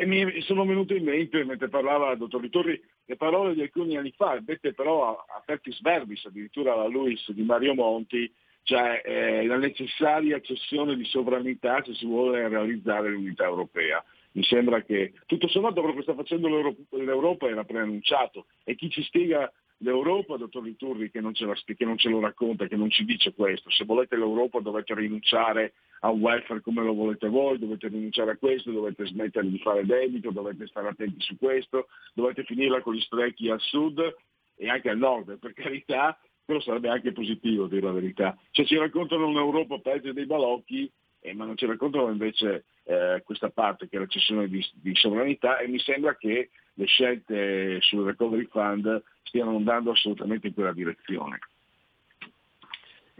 e mi sono venute in mente, mentre parlava il dottor Ritorri, le parole di alcuni anni fa, dette però a, a Pertis Verbis, addirittura alla Luis di Mario Monti, cioè eh, la necessaria cessione di sovranità se si vuole realizzare l'unità europea. Mi sembra che tutto sommato quello che sta facendo l'Europa era preannunciato e chi ci spiega l'Europa, dottor Liturri, che non, che non ce lo racconta, che non ci dice questo. Se volete l'Europa dovete rinunciare a un welfare come lo volete voi, dovete rinunciare a questo, dovete smettere di fare debito, dovete stare attenti su questo, dovete finirla con gli sprechi al sud e anche al nord, per carità, quello sarebbe anche positivo, dire la verità. Cioè ci raccontano un'Europa peggio dei balocchi, eh, ma non ci raccontano invece eh, questa parte che è la cessione di, di sovranità e mi sembra che le scelte sul recovery fund stiano andando assolutamente in quella direzione.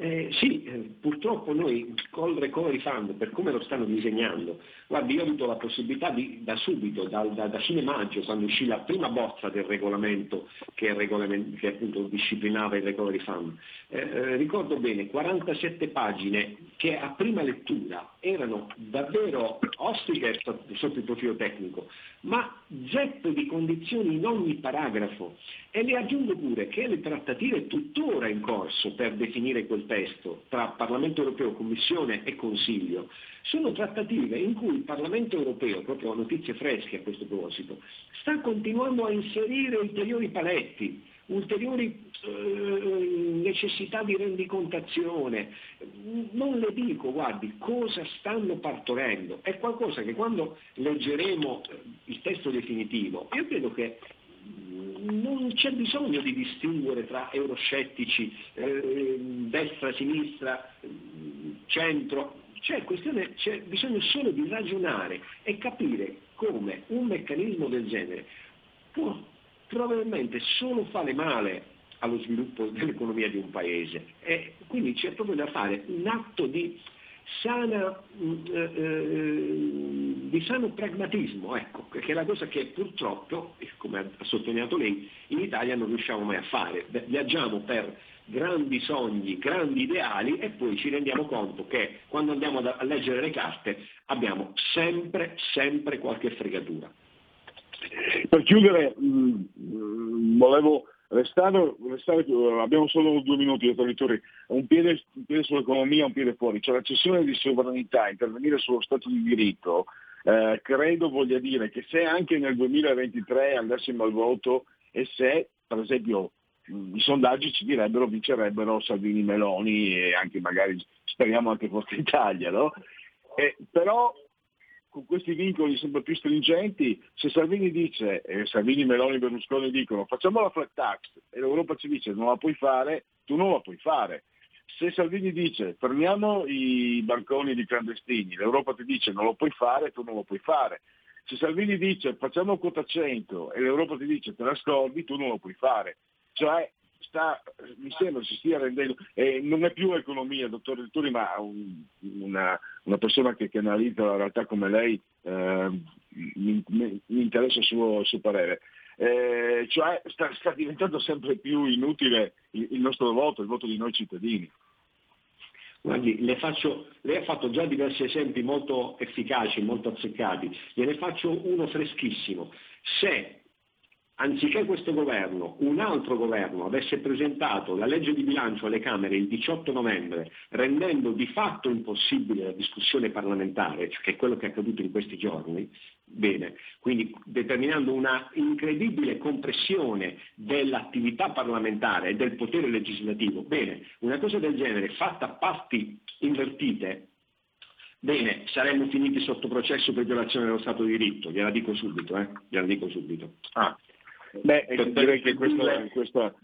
Eh, sì, eh, purtroppo noi col Recovery Fund, per come lo stanno disegnando, guardi, io ho avuto la possibilità di, da subito, da, da, da, fine maggio, quando uscì la prima bozza del regolamento che, regolamento, che appunto disciplinava il Recovery Fund, eh, eh ricordo bene, 47 pagine che a prima lettura erano davvero ostiche sotto il profilo tecnico, ma zeppo di condizioni in ogni paragrafo. E le aggiungo pure che le trattative tuttora in corso per definire quel testo tra Parlamento europeo, Commissione e Consiglio sono trattative in cui il Parlamento europeo, proprio notizie fresche a questo proposito, sta continuando a inserire ulteriori paletti, ulteriori eh, necessità di rendicontazione. Non le dico, guardi, cosa stanno partorendo. È qualcosa che quando leggeremo eh, il testo definitivo, io credo che mm, non c'è bisogno di distinguere tra euroscettici, eh, destra, sinistra, mm, centro, c'è, c'è bisogno solo di ragionare e capire come un meccanismo del genere può probabilmente solo fare male allo sviluppo dell'economia di un paese. E quindi c'è proprio da fare un atto di, sana, mm, eh, eh, di sano pragmatismo, ecco, che è la cosa che purtroppo, come ha sottolineato lei, in Italia non riusciamo mai a fare. Viaggiamo per grandi sogni, grandi ideali e poi ci rendiamo conto che quando andiamo a leggere le carte abbiamo sempre, sempre qualche fregatura. Per chiudere, mm, mm, volevo restare, restare, abbiamo solo due minuti, dottor un piede, un piede sull'economia, un piede fuori, cioè la cessione di sovranità, intervenire sullo Stato di diritto, eh, credo voglia dire che se anche nel 2023 andassimo al voto e se per esempio mh, i sondaggi ci direbbero vincerebbero Salvini Meloni e anche magari speriamo anche Forza Italia, no? Eh, però con questi vincoli sempre più stringenti, se Salvini dice, e Salvini, Meloni e Berlusconi dicono facciamo la flat tax e l'Europa ci dice non la puoi fare, tu non la puoi fare. Se Salvini dice fermiamo i banconi di clandestini, l'Europa ti dice non lo puoi fare, tu non lo puoi fare. Se Salvini dice facciamo quota 100 e l'Europa ti dice te la scordi, tu non lo puoi fare. Cioè sta, mi sembra si stia rendendo, eh, non è più economia, dottor Turi, ma un, una, una, persona che, che, analizza la realtà come lei, eh, mi, mi, interessa il suo, il suo parere. Eh, cioè sta, sta, diventando sempre più inutile il, il, nostro voto, il voto di noi cittadini. Guardi, le faccio, lei ha fatto già diversi esempi molto efficaci, molto azzeccati, gliene faccio uno freschissimo. Se anziché questo governo, un altro governo avesse presentato la legge di bilancio alle Camere il 18 novembre, rendendo di fatto impossibile la discussione parlamentare, cioè che è quello che è accaduto in questi giorni, bene, quindi determinando una incredibile compressione dell'attività parlamentare e del potere legislativo, bene, una cosa del genere fatta a parti invertite, Bene, saremmo finiti sotto processo per violazione dello Stato di diritto, gliela dico subito, eh? gliela dico subito. Ah, Beh, direi che questa, questa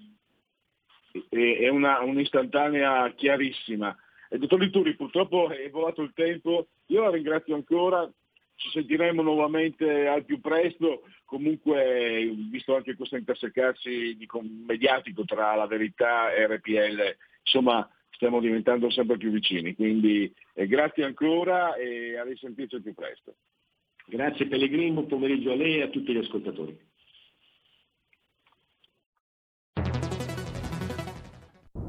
è una, un'istantanea chiarissima. E dottor Lituri, purtroppo è volato il tempo, io la ringrazio ancora, ci sentiremo nuovamente al più presto, comunque visto anche questo intersecarsi di, mediatico tra la verità e RPL, insomma stiamo diventando sempre più vicini, quindi eh, grazie ancora e a risentirci al più presto. Grazie Pellegrino, buon pomeriggio a lei e a tutti gli ascoltatori.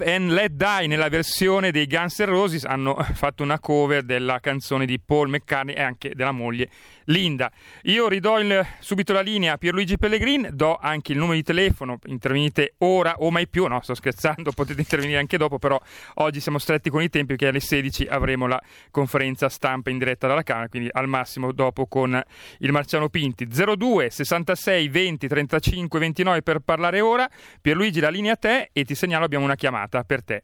Live and Let Die nella versione dei Guns N' Roses hanno fatto una cover della canzone di Paul McCartney e anche della moglie Linda. Io ridò il- subito la linea a Pierluigi Pellegrin, do anche il numero di telefono, intervenite ora o mai più, no sto scherzando, potete intervenire anche dopo, però oggi siamo stretti con i tempi perché alle 16 avremo la conferenza stampa in diretta dalla Camera, quindi al massimo dopo con il Marciano Pinti. 02 66 20 35 29 per parlare ora. Pierluigi la linea a te e ti segnalo abbiamo una chiamata per te.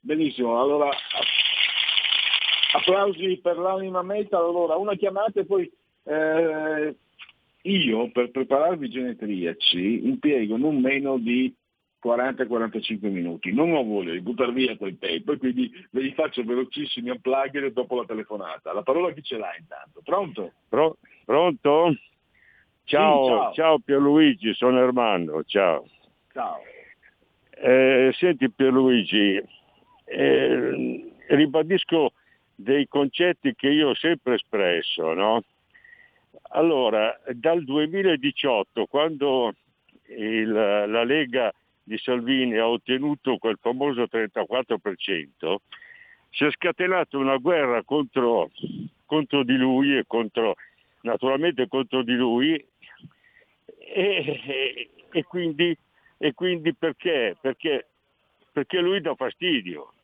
Benissimo, allora a- applausi per l'anima metal. Allora, una chiamata e poi eh, io per prepararvi i genetriaci impiego non meno di 40-45 minuti. Non ho voglia di buttare via quel tempo e quindi ve li faccio velocissimi unplugged dopo la telefonata. La parola chi ce l'ha intanto? Pronto? Pro- pronto? Ciao, Sì, ciao. ciao Pierluigi, sono Ermando, ciao. Ciao. Eh, senti Pierluigi, eh, ribadisco dei concetti che io ho sempre espresso, no? Allora, dal 2018, quando il- la Lega di Salvini ha ottenuto quel famoso 34%, si è scatenata una guerra contro, contro di lui e contro, naturalmente contro di lui e, e- e quindi, e quindi perché? perché? Perché lui dà fastidio,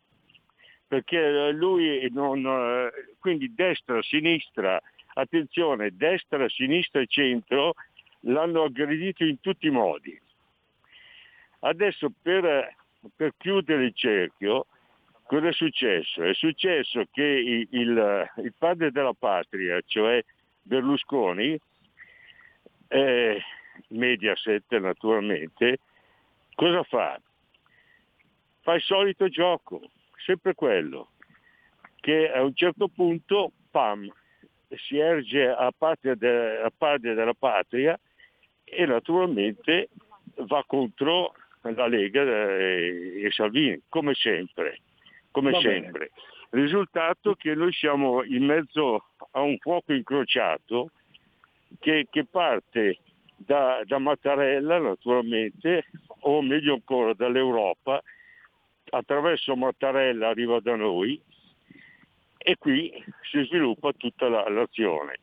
perché lui non, eh, quindi destra, sinistra, attenzione, destra, sinistra e centro l'hanno aggredito in tutti i modi. Adesso per, per chiudere il cerchio, cosa è successo? È successo che il, il- il padre della patria, cioè Berlusconi, eh, Mediaset naturalmente, cosa fa? Fa il solito gioco, sempre quello, che a un certo punto, pam, si erge a, patria de- a padre della patria e naturalmente va contro la Lega e, Salvini, come sempre, come Va bene. sempre. Risultato che noi siamo in mezzo a un fuoco incrociato che, che parte da, da Mattarella naturalmente, o meglio ancora dall'Europa, attraverso Mattarella arriva da noi e qui si sviluppa tutta la- l'azione.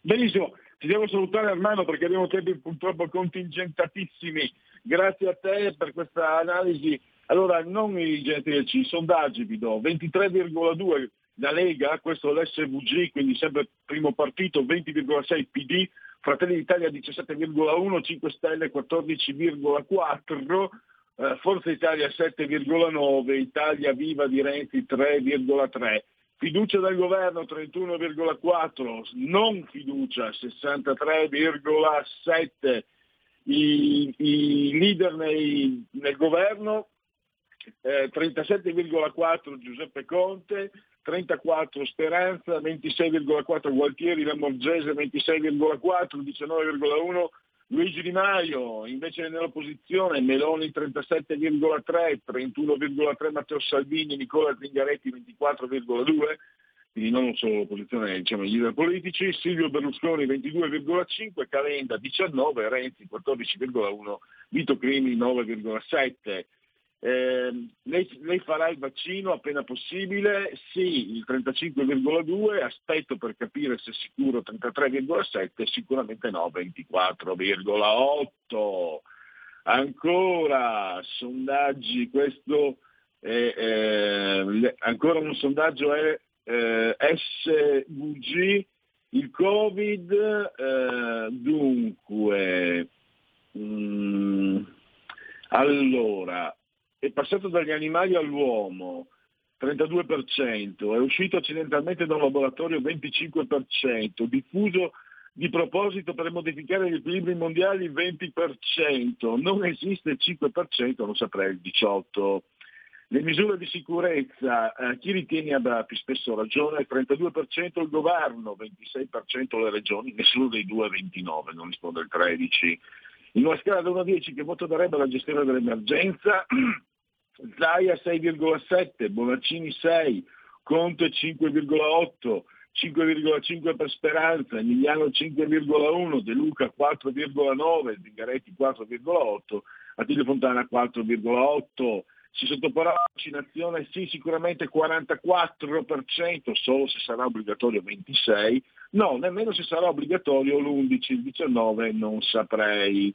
Benissimo, ti devo salutare Armando perché abbiamo tempi purtroppo contingentatissimi. Grazie a te per questa analisi. Allora, non i genetriaci, i sondaggi vi do. 23,2 da Lega, questo l'SVG, quindi sempre primo partito, 20,6 PD, Fratelli d'Italia 17,1, 5 Stelle 14,4, eh, Forza Italia 7,9, Italia Viva di Renzi 3,3. Fiducia del governo 31,4, non fiducia 63,7. I, i leader nei- nel governo eh, 37,4 Giuseppe Conte, 34 Speranza, 26,4 Gualtieri Lamorgese, 26,4, 19,1 Luigi Di Maio, invece nell'opposizione Meloni 37,3, 31,3 Matteo Salvini, Nicola Zingaretti 24,2, quindi non solo l'opposizione, diciamo i leader politici, Silvio Berlusconi 22,5, Calenda 19, Renzi 14,1, Vito Crimi 9,7. Eh, lei, lei farà il vaccino appena possibile? Sì, il 35,2, aspetto per capire se è sicuro 33,7, sicuramente no, 24,8. Ancora sondaggi, questo è, eh, ancora un sondaggio è eh, SVG, il Covid, eh, dunque, mm, allora, è passato dagli animali all'uomo, 32%, è uscito accidentalmente da un laboratorio 25%, diffuso di proposito per modificare gli equilibri mondiali 20%, non esiste il 5%, lo saprei il 18%. Le misure di sicurezza, eh, chi ritiene abbia più spesso ragione? 32% il governo, 26% le regioni, nessuno dei due è 29, non risponde il 13%. In una scala da 1 a 10 che voto darebbe alla gestione dell'emergenza? Zaia 6,7, Bonaccini 6, Conte 5,8, 5,5 per Speranza, Emiliano 5,1, De Luca 4,9, Zingaretti 4,8, Attilio Fontana 4,8. Si sottoporrà alla vaccinazione? Sì, sicuramente 44%, solo se sarà obbligatorio 26%, no, nemmeno se sarà obbligatorio l'11, il 19 non saprei.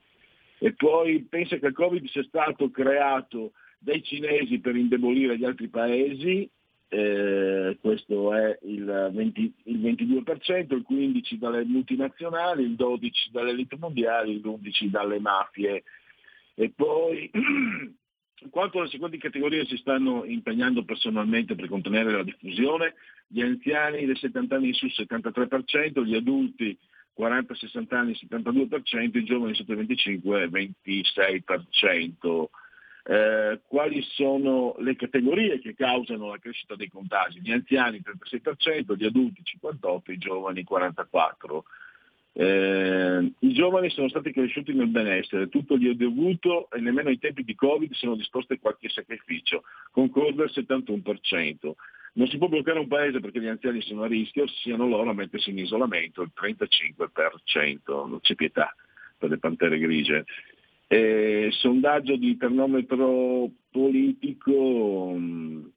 E poi pensa che il Covid sia stato creato dai cinesi per indebolire gli altri paesi, eh, questo è il, 20, il 22%, il 15% dalle multinazionali, il 12% dalle elite mondiali, il 11% dalle mafie. E poi quanto alle seguenti categorie si stanno impegnando personalmente per contenere la diffusione, gli anziani dei 70 anni su 73%, gli adulti 40-60 anni 72%, i giovani sotto i 25 26%. Eh, quali sono le categorie che causano la crescita dei contagi? Gli anziani 36%, gli adulti 58%, i giovani 44%. Eh, I giovani sono stati cresciuti nel benessere, tutto gli è dovuto e nemmeno ai tempi di Covid sono disposti a qualche sacrificio, concorda il 71%. Non si può bloccare un paese perché gli anziani sono a rischio, siano loro a mettersi in isolamento, il 35%, non c'è pietà per le pantere grigie. Eh, sondaggio di termometro politico, mh,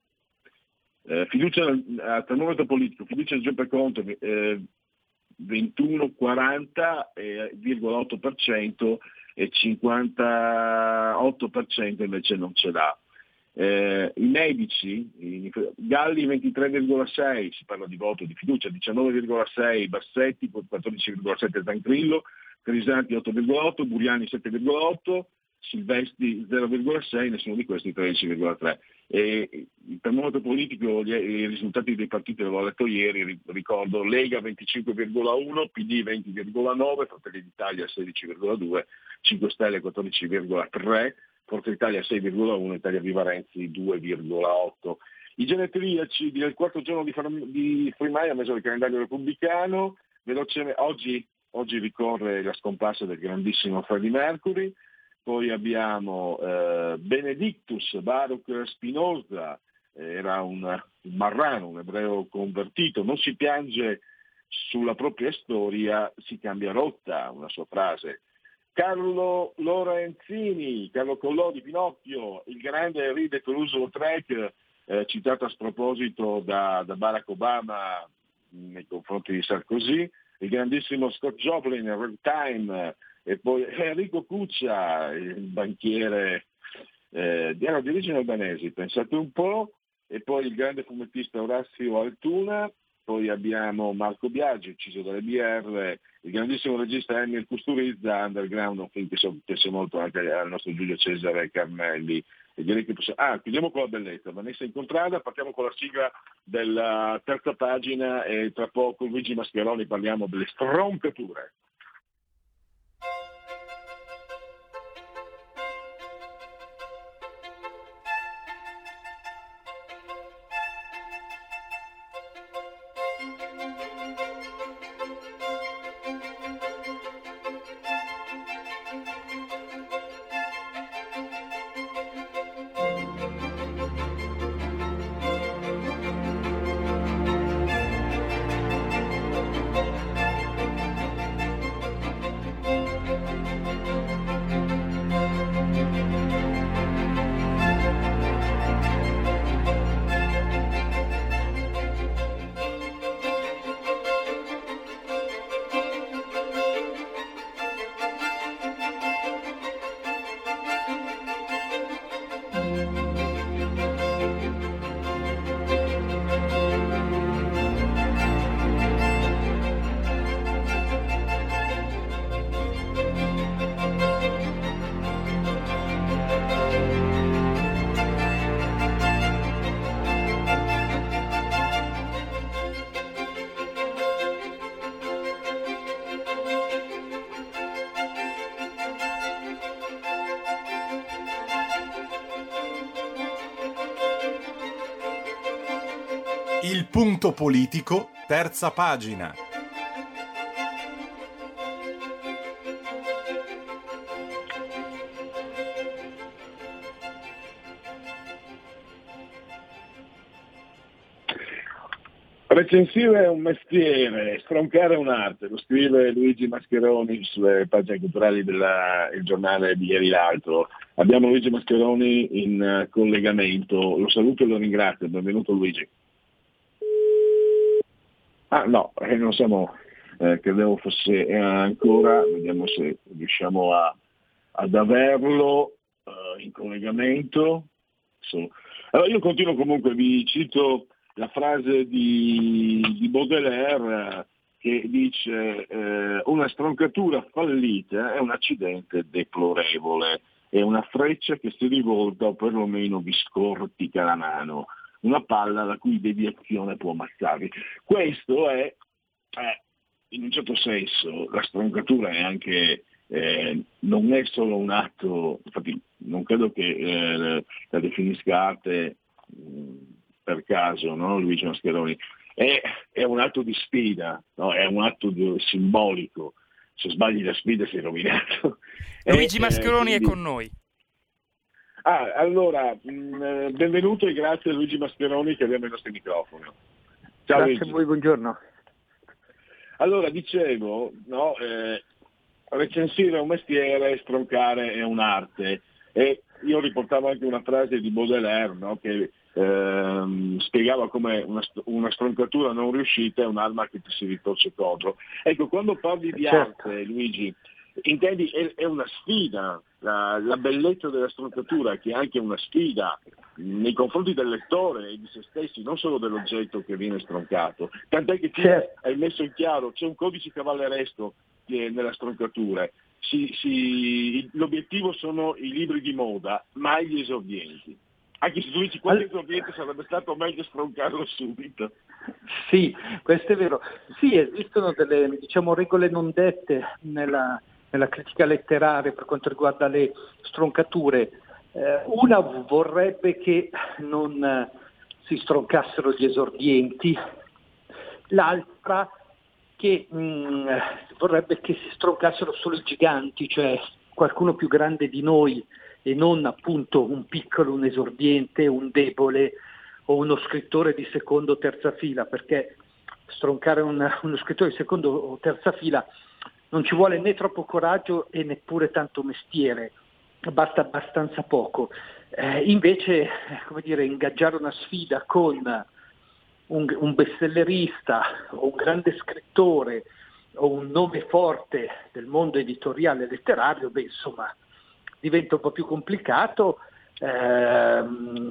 eh, fiducia a termometro politico, fiducia di Giuseppe Conte, eh, 21,40,8% e 58% invece non ce l'ha. Eh, I medici, i, Galli 23,6, si parla di voto di fiducia, 19,6, Bassetti 14,7 Zancrillo, Crisanti 8,8, Buriani 7,8, Silvestri 0,6, nessuno di questi 13,3. E il termometro politico, gli, i risultati dei partiti l'avevo letto ieri, ricordo Lega 25,1, PD 20,9, Fratelli d'Italia 16,2, 5 Stelle 14,3, Forza Italia 6,1, Italia Viva Renzi 2,8. I genetriaci del quarto giorno di, di Frimaio, mese del calendario repubblicano, velocemente, oggi, oggi ricorre la scomparsa del grandissimo Freddie Mercury, poi abbiamo eh, Benedictus Baruch Spinoza, era un, un marrano, un ebreo convertito, non si piange sulla propria storia, si cambia rotta, una sua frase. Carlo Lorenzini, Carlo Collò di Pinocchio, il grande Henri de Toulouse-Lautrec, eh, citato a sproposito da, da Barack Obama nei confronti di Sarkozy, il grandissimo Scott Joplin, Ragtime, e poi Enrico Cuccia, il banchiere eh, era di origine albanese, pensate un po', e poi il grande fumettista Orazio Altuna, poi abbiamo Marco Biaggi, ucciso dalle BR, il grandissimo regista Emil Custurizza, Underground, un film che so, piace molto anche al nostro Giulio Cesare Carmelli. E direi che possiamo... Ah, chiudiamo con la bellezza, Vanessa Incontrada, partiamo con la sigla della terza pagina e tra poco Luigi Mascheroni parliamo delle stroncature. Il politico, terza pagina. Recensire è un mestiere, stroncare è un'arte, lo scrive Luigi Mascheroni sulle pagine culturali del giornale di ieri l'altro. Abbiamo Luigi Mascheroni in eh, collegamento, lo saluto e lo ringrazio, benvenuto Luigi. Ah no, eh, non siamo, eh, credevo fosse eh, ancora, vediamo se riusciamo a- ad averlo eh, in collegamento. So- Allora io continuo comunque, vi cito la frase di, di Baudelaire che dice eh, una stroncatura fallita è un accidente deplorevole, è una freccia che si rivolta o perlomeno vi scortica la mano, una palla la cui deviazione può ammazzarvi. Questo è, eh, in un certo senso, la stroncatura è anche, eh, non è solo un atto, infatti non credo che eh, la definisca arte mh, per caso, no? Luigi Mascheroni, è, è un atto di sfida, no? è un atto di- simbolico. Se sbagli la sfida sei rovinato. Luigi eh, Mascheroni è quindi- con noi. Ah, allora, mh, eh, benvenuto e grazie a Luigi Mascheroni che abbiamo i nostri microfoni. Ciao Grazie Luigi. a voi, buongiorno. Allora, dicevo, no, eh, recensire è un mestiere, stroncare è un'arte. E io riportavo anche una frase di Baudelaire no, che ehm, spiegava come una, una stroncatura non riuscita è un'arma che ti si ritorce contro. Ecco, quando parli di Certo. arte, Luigi, intendi è, è una sfida, la, la bellezza della stroncatura che è anche una sfida nei confronti del lettore e di se stessi, non solo dell'oggetto che viene stroncato. Tant'è che tu Certo. hai messo in chiaro, c'è un codice cavalleresco nella stroncatura. Si- si- l'obiettivo sono i libri di moda, mai gli esordienti. Anche se tu dici qualche esordiente sarebbe stato meglio stroncarlo subito. Sì, questo è vero. Sì, esistono delle diciamo, regole non dette nella, nella critica letteraria per quanto riguarda le stroncature. Eh, una vorrebbe che non eh, si stroncassero gli esordienti, l'altra che mh, vorrebbe che si stroncassero solo i giganti, cioè qualcuno più grande di noi e non appunto un piccolo, un esordiente, un debole o uno scrittore di secondo o terza fila, perché stroncare un- uno scrittore di secondo o terza fila non ci vuole né troppo coraggio e neppure tanto mestiere, basta abbastanza poco. Eh, invece, eh, come dire, ingaggiare una sfida con un, un bestsellerista o un grande scrittore o un nome forte del mondo editoriale e letterario, beh, insomma, diventa un po' più complicato, ehm,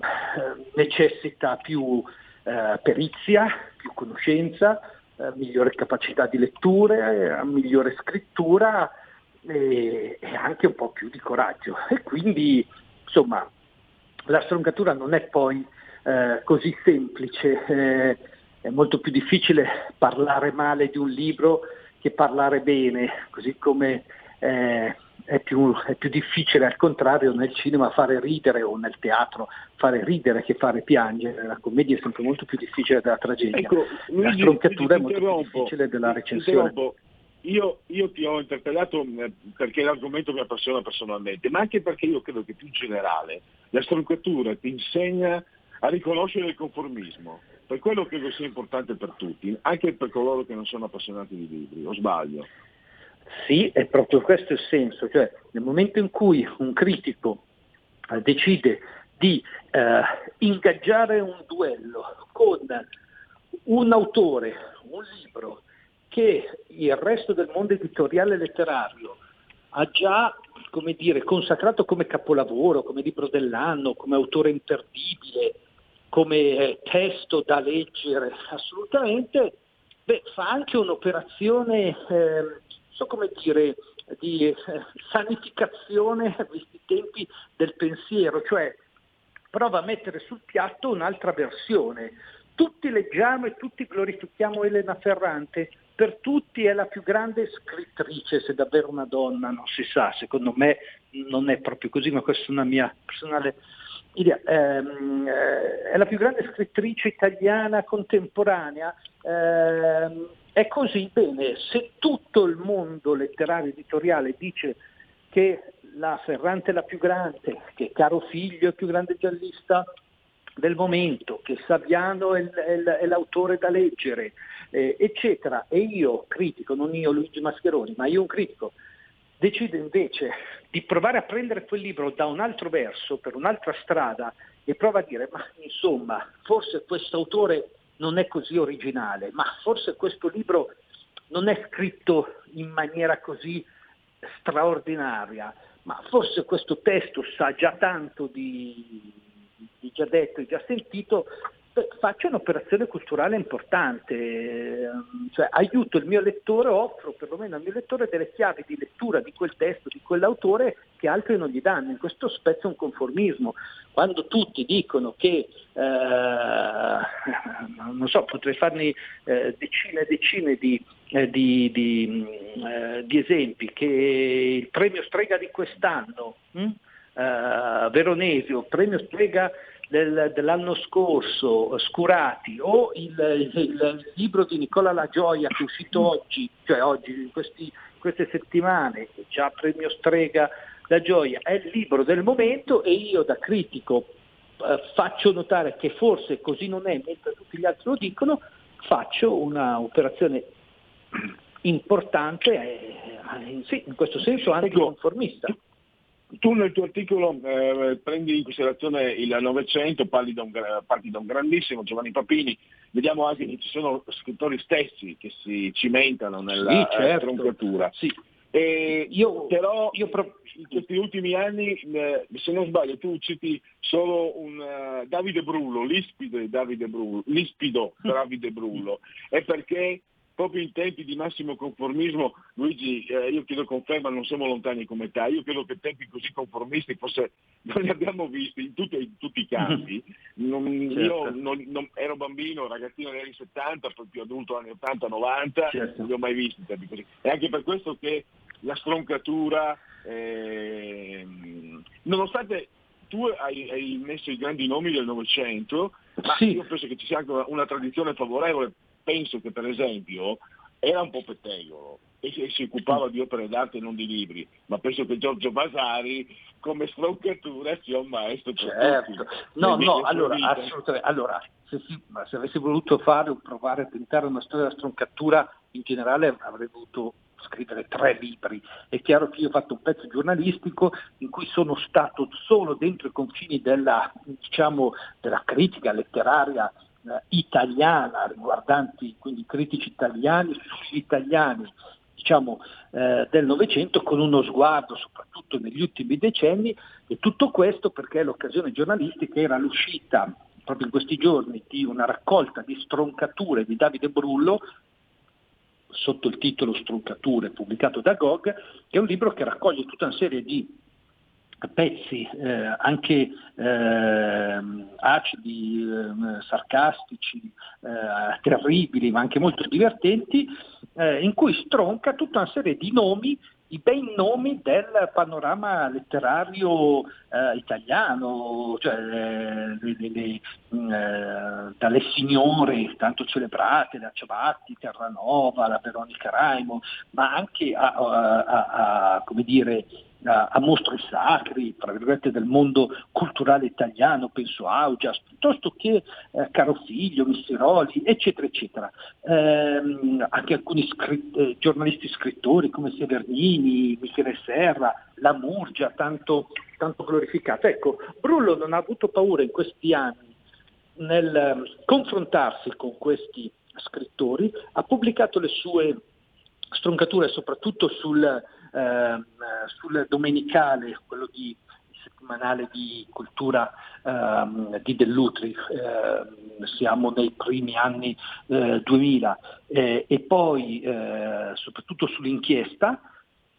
necessita più eh, perizia, più conoscenza, eh, migliore capacità di letture, migliore scrittura e, e anche un po' più di coraggio. E quindi, insomma, la stroncatura non è poi eh, così semplice, eh, è molto più difficile parlare male di un libro che parlare bene, così come eh, è, più, è più difficile al contrario nel cinema fare ridere o nel teatro fare ridere che fare piangere, la commedia è sempre molto più difficile della tragedia, Ecco, la stroncatura è molto più difficile della recensione. Io, io ti ho interpellato mh, perché l'argomento mi appassiona personalmente, ma anche perché io credo che più in generale la stroncatura ti insegna a riconoscere il conformismo. Per quello credo sia importante per tutti, anche per coloro che non sono appassionati di libri, o sbaglio? Sì, è proprio questo il senso, cioè nel momento in cui un critico eh, decide di eh, ingaggiare un duello con un autore, un libro che il resto del mondo editoriale letterario ha già come dire, consacrato come capolavoro, come libro dell'anno, come autore imperdibile, come eh, testo da leggere assolutamente, beh, fa anche un'operazione, eh, so come dire, di eh, sanificazione, visti i tempi del pensiero, cioè prova a mettere sul piatto un'altra versione. Tutti leggiamo e tutti glorifichiamo Elena Ferrante, per tutti è la più grande scrittrice, se davvero una donna, non si sa, secondo me non è proprio così, ma questa è una mia personale Ilia, ehm, eh, è la più grande scrittrice italiana contemporanea. Ehm, è così bene, se tutto il mondo letterario editoriale dice che la Ferrante è la più grande, che Caro Figlio è il più grande giallista del momento, che Saviano è, è è l'autore da leggere, eh, eccetera, e io critico, non io Luigi Mascheroni, ma io un critico, decido invece di provare a prendere quel libro da un altro verso, per un'altra strada, e prova a dire, ma insomma, forse questo autore non è così originale, ma forse questo libro non è scritto in maniera così straordinaria, ma forse questo testo sa già tanto di, di già detto e già sentito, faccio un'operazione culturale importante, ehm, cioè aiuto il mio lettore, offro perlomeno al mio lettore delle chiavi di lettura di quel testo, di quell'autore che altri non gli danno. In questo spezzo un conformismo. Quando tutti dicono che, eh, non so, potrei farne eh, decine e decine di, eh, di, di, mh, eh, di esempi, che il premio strega di quest'anno, mh? eh, Veronesio, premio strega del- dell'anno scorso, Scurati, o il, il- libro di Nicola La Gioia che è uscito oggi, cioè oggi, in questi- queste settimane, che già premio strega La Gioia, è il libro del momento e io da critico eh, faccio notare che forse così non è, mentre tutti gli altri lo dicono, faccio una operazione importante, eh, sì, in questo senso anticonformista. Tu nel tuo articolo eh, prendi in considerazione il Novecento, parli da un, gra- parti da un grandissimo Giovanni Papini, vediamo anche che ci sono scrittori stessi che si cimentano nella Sì, eh, certo. troncatura. E però in questi ultimi anni, eh, se non sbaglio, tu citi solo un eh, Davide Brullo, l'ispido Davide Brullo, l'ispido Davide Brullo, è perché proprio in tempi di massimo conformismo, Luigi, eh, io chiedo conferma, non siamo lontani come te, io credo che tempi così conformisti forse non li abbiamo visti in, tutti- in tutti i campi. Non- Certo. Io non- non- ero bambino, ragazzino negli anni 70, poi più adulto anni 80-90, Certo. non li ho mai visti tempi così. È anche per questo che la stroncatura, ehm, nonostante tu hai, hai messo i grandi nomi del Novecento, ma io penso che ci sia anche una, una tradizione favorevole. Penso che per esempio era un po' pettegolo e si, occupava di opere d'arte e non di libri, ma penso che Giorgio Vasari come stroncatura sia un maestro per Certo. tutti. No, no, allora, assolutamente. Allora, se, si- se avessi voluto fare o provare a tentare una storia della stroncatura, in generale avrei dovuto scrivere tre libri. È chiaro che io ho fatto un pezzo giornalistico in cui sono stato solo dentro i confini della, diciamo, della critica letteraria italiana, riguardanti quindi critici italiani italiani diciamo, eh, del Novecento con uno sguardo soprattutto negli ultimi decenni e tutto questo perché l'occasione giornalistica era l'uscita proprio in questi giorni di una raccolta di stroncature di Davide Brullo sotto il titolo Stroncature pubblicato da Gog, che è un libro che raccoglie tutta una serie di pezzi eh, anche ehm, acidi, ehm, sarcastici, eh, terribili, ma anche molto divertenti, eh, in cui stronca tutta una serie di nomi, i bei nomi del panorama letterario eh, italiano, cioè eh, le- le- le, mm, eh, dalle signore tanto celebrate, da Ciabatti, Terranova, la Veronica Raimo, ma anche a, a- a- a, come dire, a, mostri sacri, tra virgolette, del mondo culturale italiano, penso a Augias, piuttosto che eh, Caro Figlio, Missiroli, eccetera, eccetera. Ehm, anche alcuni scri- eh, giornalisti scrittori come Severnini, Michele Serra, La Murgia, tanto, tanto glorificata. Ecco, Brullo non ha avuto paura in questi anni nel eh, confrontarsi con questi scrittori, ha pubblicato le sue stroncature soprattutto sul, ehm, sul domenicale, quello di settimanale di cultura ehm, di Dell'Utri, ehm, siamo nei primi anni eh, 2000, eh, e poi eh, soprattutto sull'inchiesta,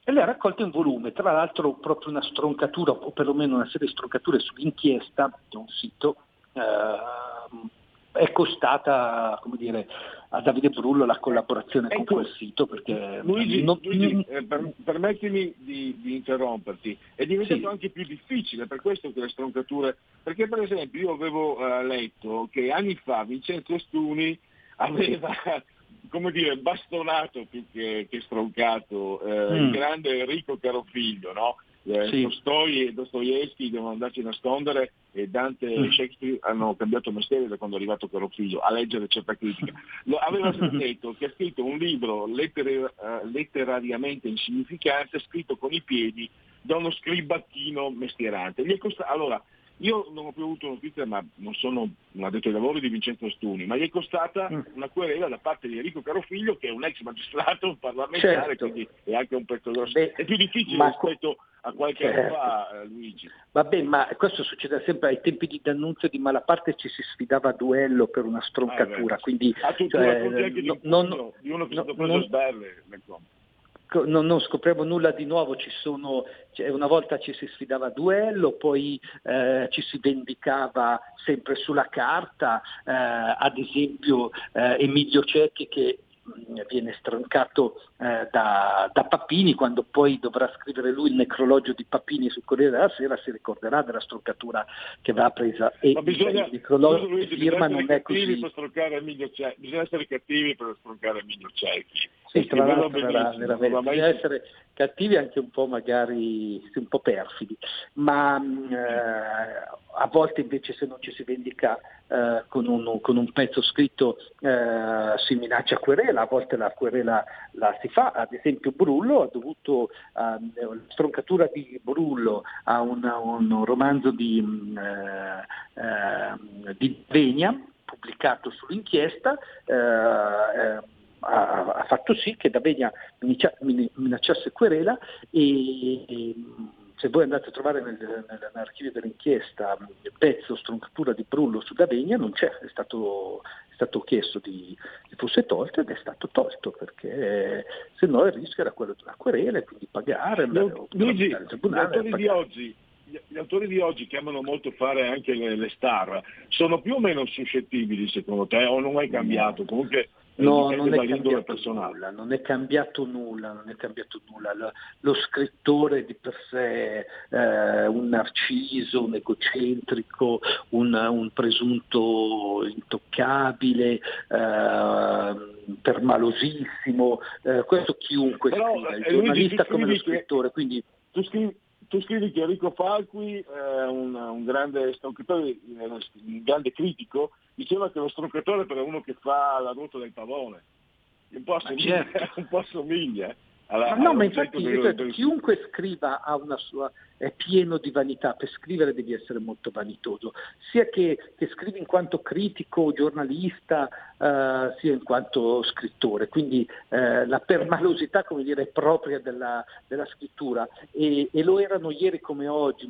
e le ha raccolte in volume, tra l'altro proprio una stroncatura, o perlomeno una serie di stroncature sull'inchiesta, è un sito ehm, è costata, come dire, a Davide Brullo la collaborazione con quel sito perché Luigi, non- Luigi, eh, per- permettimi di, di interromperti, è diventato Sì. anche più difficile per questo che le stroncature, perché per esempio io avevo eh, letto che anni fa Vincenzo Stuni aveva come dire, bastonato più che, che stroncato eh, Mm. il grande Enrico Carofiglio, no? Eh, Sì. Tolstoi e Dostoevsky devono andarci a nascondere e Dante Mm. e Shakespeare hanno cambiato mestiere da quando è arrivato Carofiglio a leggere certa critica. Lo, aveva detto che ha scritto un libro lettera- eh, letterariamente insignificante scritto con i piedi da uno scribacchino mestierante. Costa- allora, io non ho più avuto notizia, ma non sono un addetto ai lavori di Vincenzo Stuni, ma gli è costata Mm. una querela da parte di Enrico Carofiglio, che è un ex magistrato parlamentare, Certo. quindi è anche un pezzo grosso. è più difficile ma rispetto a qualche anno Certo. fa, eh, Luigi. Vabbè, ma questo succede sempre ai tempi di D'Annunzio di Malaparte ci si sfidava a duello per una stroncatura, Ah, beh. quindi Ah, tu, tu cioè, anche di no- un non, pugno, di uno che è no- stato preso non- a sberle. Non, non scopriamo nulla di nuovo, ci sono, cioè, una volta ci si sfidava a duello, poi eh, ci si vendicava sempre sulla carta, eh, ad esempio eh, Emilio Cecchi che mh, viene stroncato eh, da, da Papini, quando poi dovrà scrivere lui il necrologio di Papini sul Corriere della Sera si ricorderà della stroncatura che va presa e Ma bisogna, il necrologio Luigi, di firma non è così. bisogna essere cattivi per stroncare Emilio Cecchi. Sì, tra l'altro era, era bisogna essere cattivi anche un po' magari un po' perfidi, ma eh, a volte invece se non ci si vendica eh, con, un, con un pezzo scritto eh, si minaccia querela, a volte la querela la si fa, ad esempio Brullo ha dovuto, ehm, la stroncatura di Brullo a un, a un romanzo di, mh, eh, ehm, di Venia, pubblicato sull'inchiesta, eh, eh, ha, fatto sì che D'Avegna minacciasse querela e, e, se voi andate a trovare nel- nel- nell'archivio dell'inchiesta il pezzo stroncatura di Brullo su D'Avegna non c'è, è stato, è stato chiesto di, che fosse tolto ed è stato tolto perché se no il rischio era quello della querela e quindi pagare, o Luigi, al gli tribunale. autori oggi gli- autori di oggi che amano molto fare anche le, le star sono più o meno suscettibili secondo te o non è cambiato? Comunque No, non è nulla, non è cambiato nulla, non è cambiato nulla. Lo, lo scrittore di per sé è un narciso, un egocentrico, un, un presunto intoccabile, eh, permalosissimo, eh, questo chiunque Però, scriva, il eh, giornalista come lo scrittore, quindi Tu scrivi, tu scrivi che Enrico Falqui è un, un grande stroncatore, eh, un grande critico, diceva che lo stroncatore è uno che fa la ruota del pavone. Un po' assomiglia, certo. un po' assomiglia alla, Ma no, ma infatti del- chiunque scriva ha una sua, è pieno di vanità, per scrivere devi essere molto vanitoso, sia che, che scrivi in quanto critico, giornalista, eh, sia in quanto scrittore, quindi eh, la permalosità come dire, è propria della, della scrittura. E, e lo erano ieri come oggi,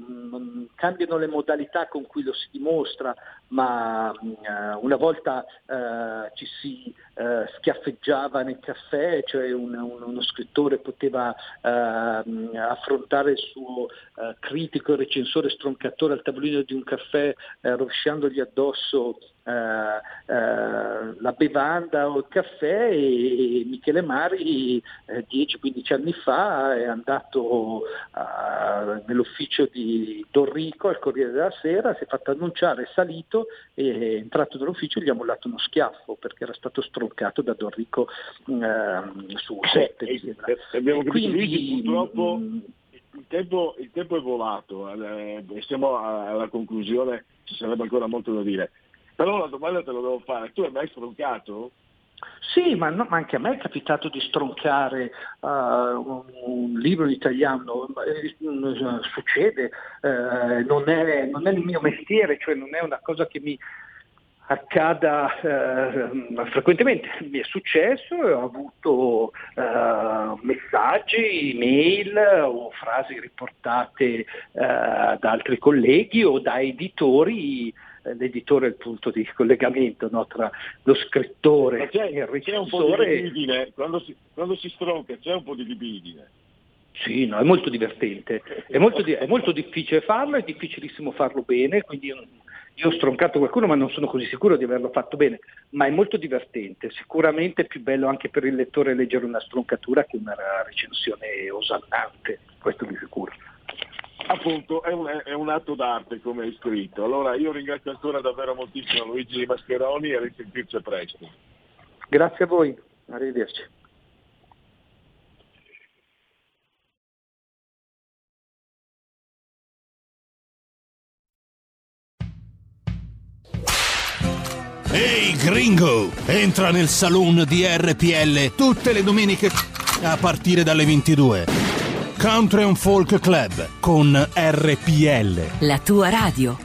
cambiano le modalità con cui lo si dimostra, ma mm, eh, una volta eh, ci si eh, schiaffeggiava nel caffè, cioè un- un- uno scrittore poteva ehm, affrontare il suo eh, critico recensore stroncatore al tavolino di un caffè eh, rovesciandogli addosso eh, eh, la bevanda o il caffè e, Michele Mari eh, 10-15 anni fa è andato nell'ufficio di Don Rico al Corriere della Sera, si è fatto annunciare, è salito e è entrato nell'ufficio e gli ha mollato uno schiaffo perché era stato stroncato da Don Rico ehm, su sette. mi sembra. Eh, abbiamo capito, Luigi, quindi, purtroppo mm, il tempo, il tempo è volato, eh, siamo alla conclusione, ci sarebbe ancora molto da dire. Però una domanda te la devo fare, tu hai mai stroncato? Sì, ma, no- ma anche a me è capitato di stroncare uh, un, un libro italiano, eh, succede, eh, non, è, non è il mio mestiere, cioè non è una cosa che mi accada eh, frequentemente. Mi è successo e ho avuto eh, messaggi, email o frasi riportate eh, da altri colleghi o da editori eh, l'editore è il punto di collegamento no, tra lo scrittore Ma c'è, e il c'è un po' di recensore. libidine, quando si, quando si stronca c'è un po' di libidine. Sì, no, è molto divertente, è molto, è molto difficile farlo, è difficilissimo farlo bene, quindi io, ho stroncato qualcuno ma non sono così sicuro di averlo fatto bene, ma è molto divertente, sicuramente è più bello anche per il lettore leggere una stroncatura che una recensione osannante, questo di sicuro. Appunto, è un, è un atto d'arte come hai scritto. Allora io ringrazio ancora davvero moltissimo Luigi Mascheroni e risentirci presto. Grazie a voi, arrivederci. Ehi gringo, entra nel saloon di RPL tutte le domeniche a partire dalle 22. Country and Folk Club con RPL. La tua radio.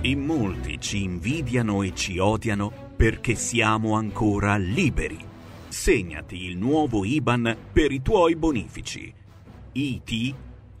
In molti ci invidiano e ci odiano perché siamo ancora liberi. Segnati il nuovo IBAN per i tuoi bonifici. IT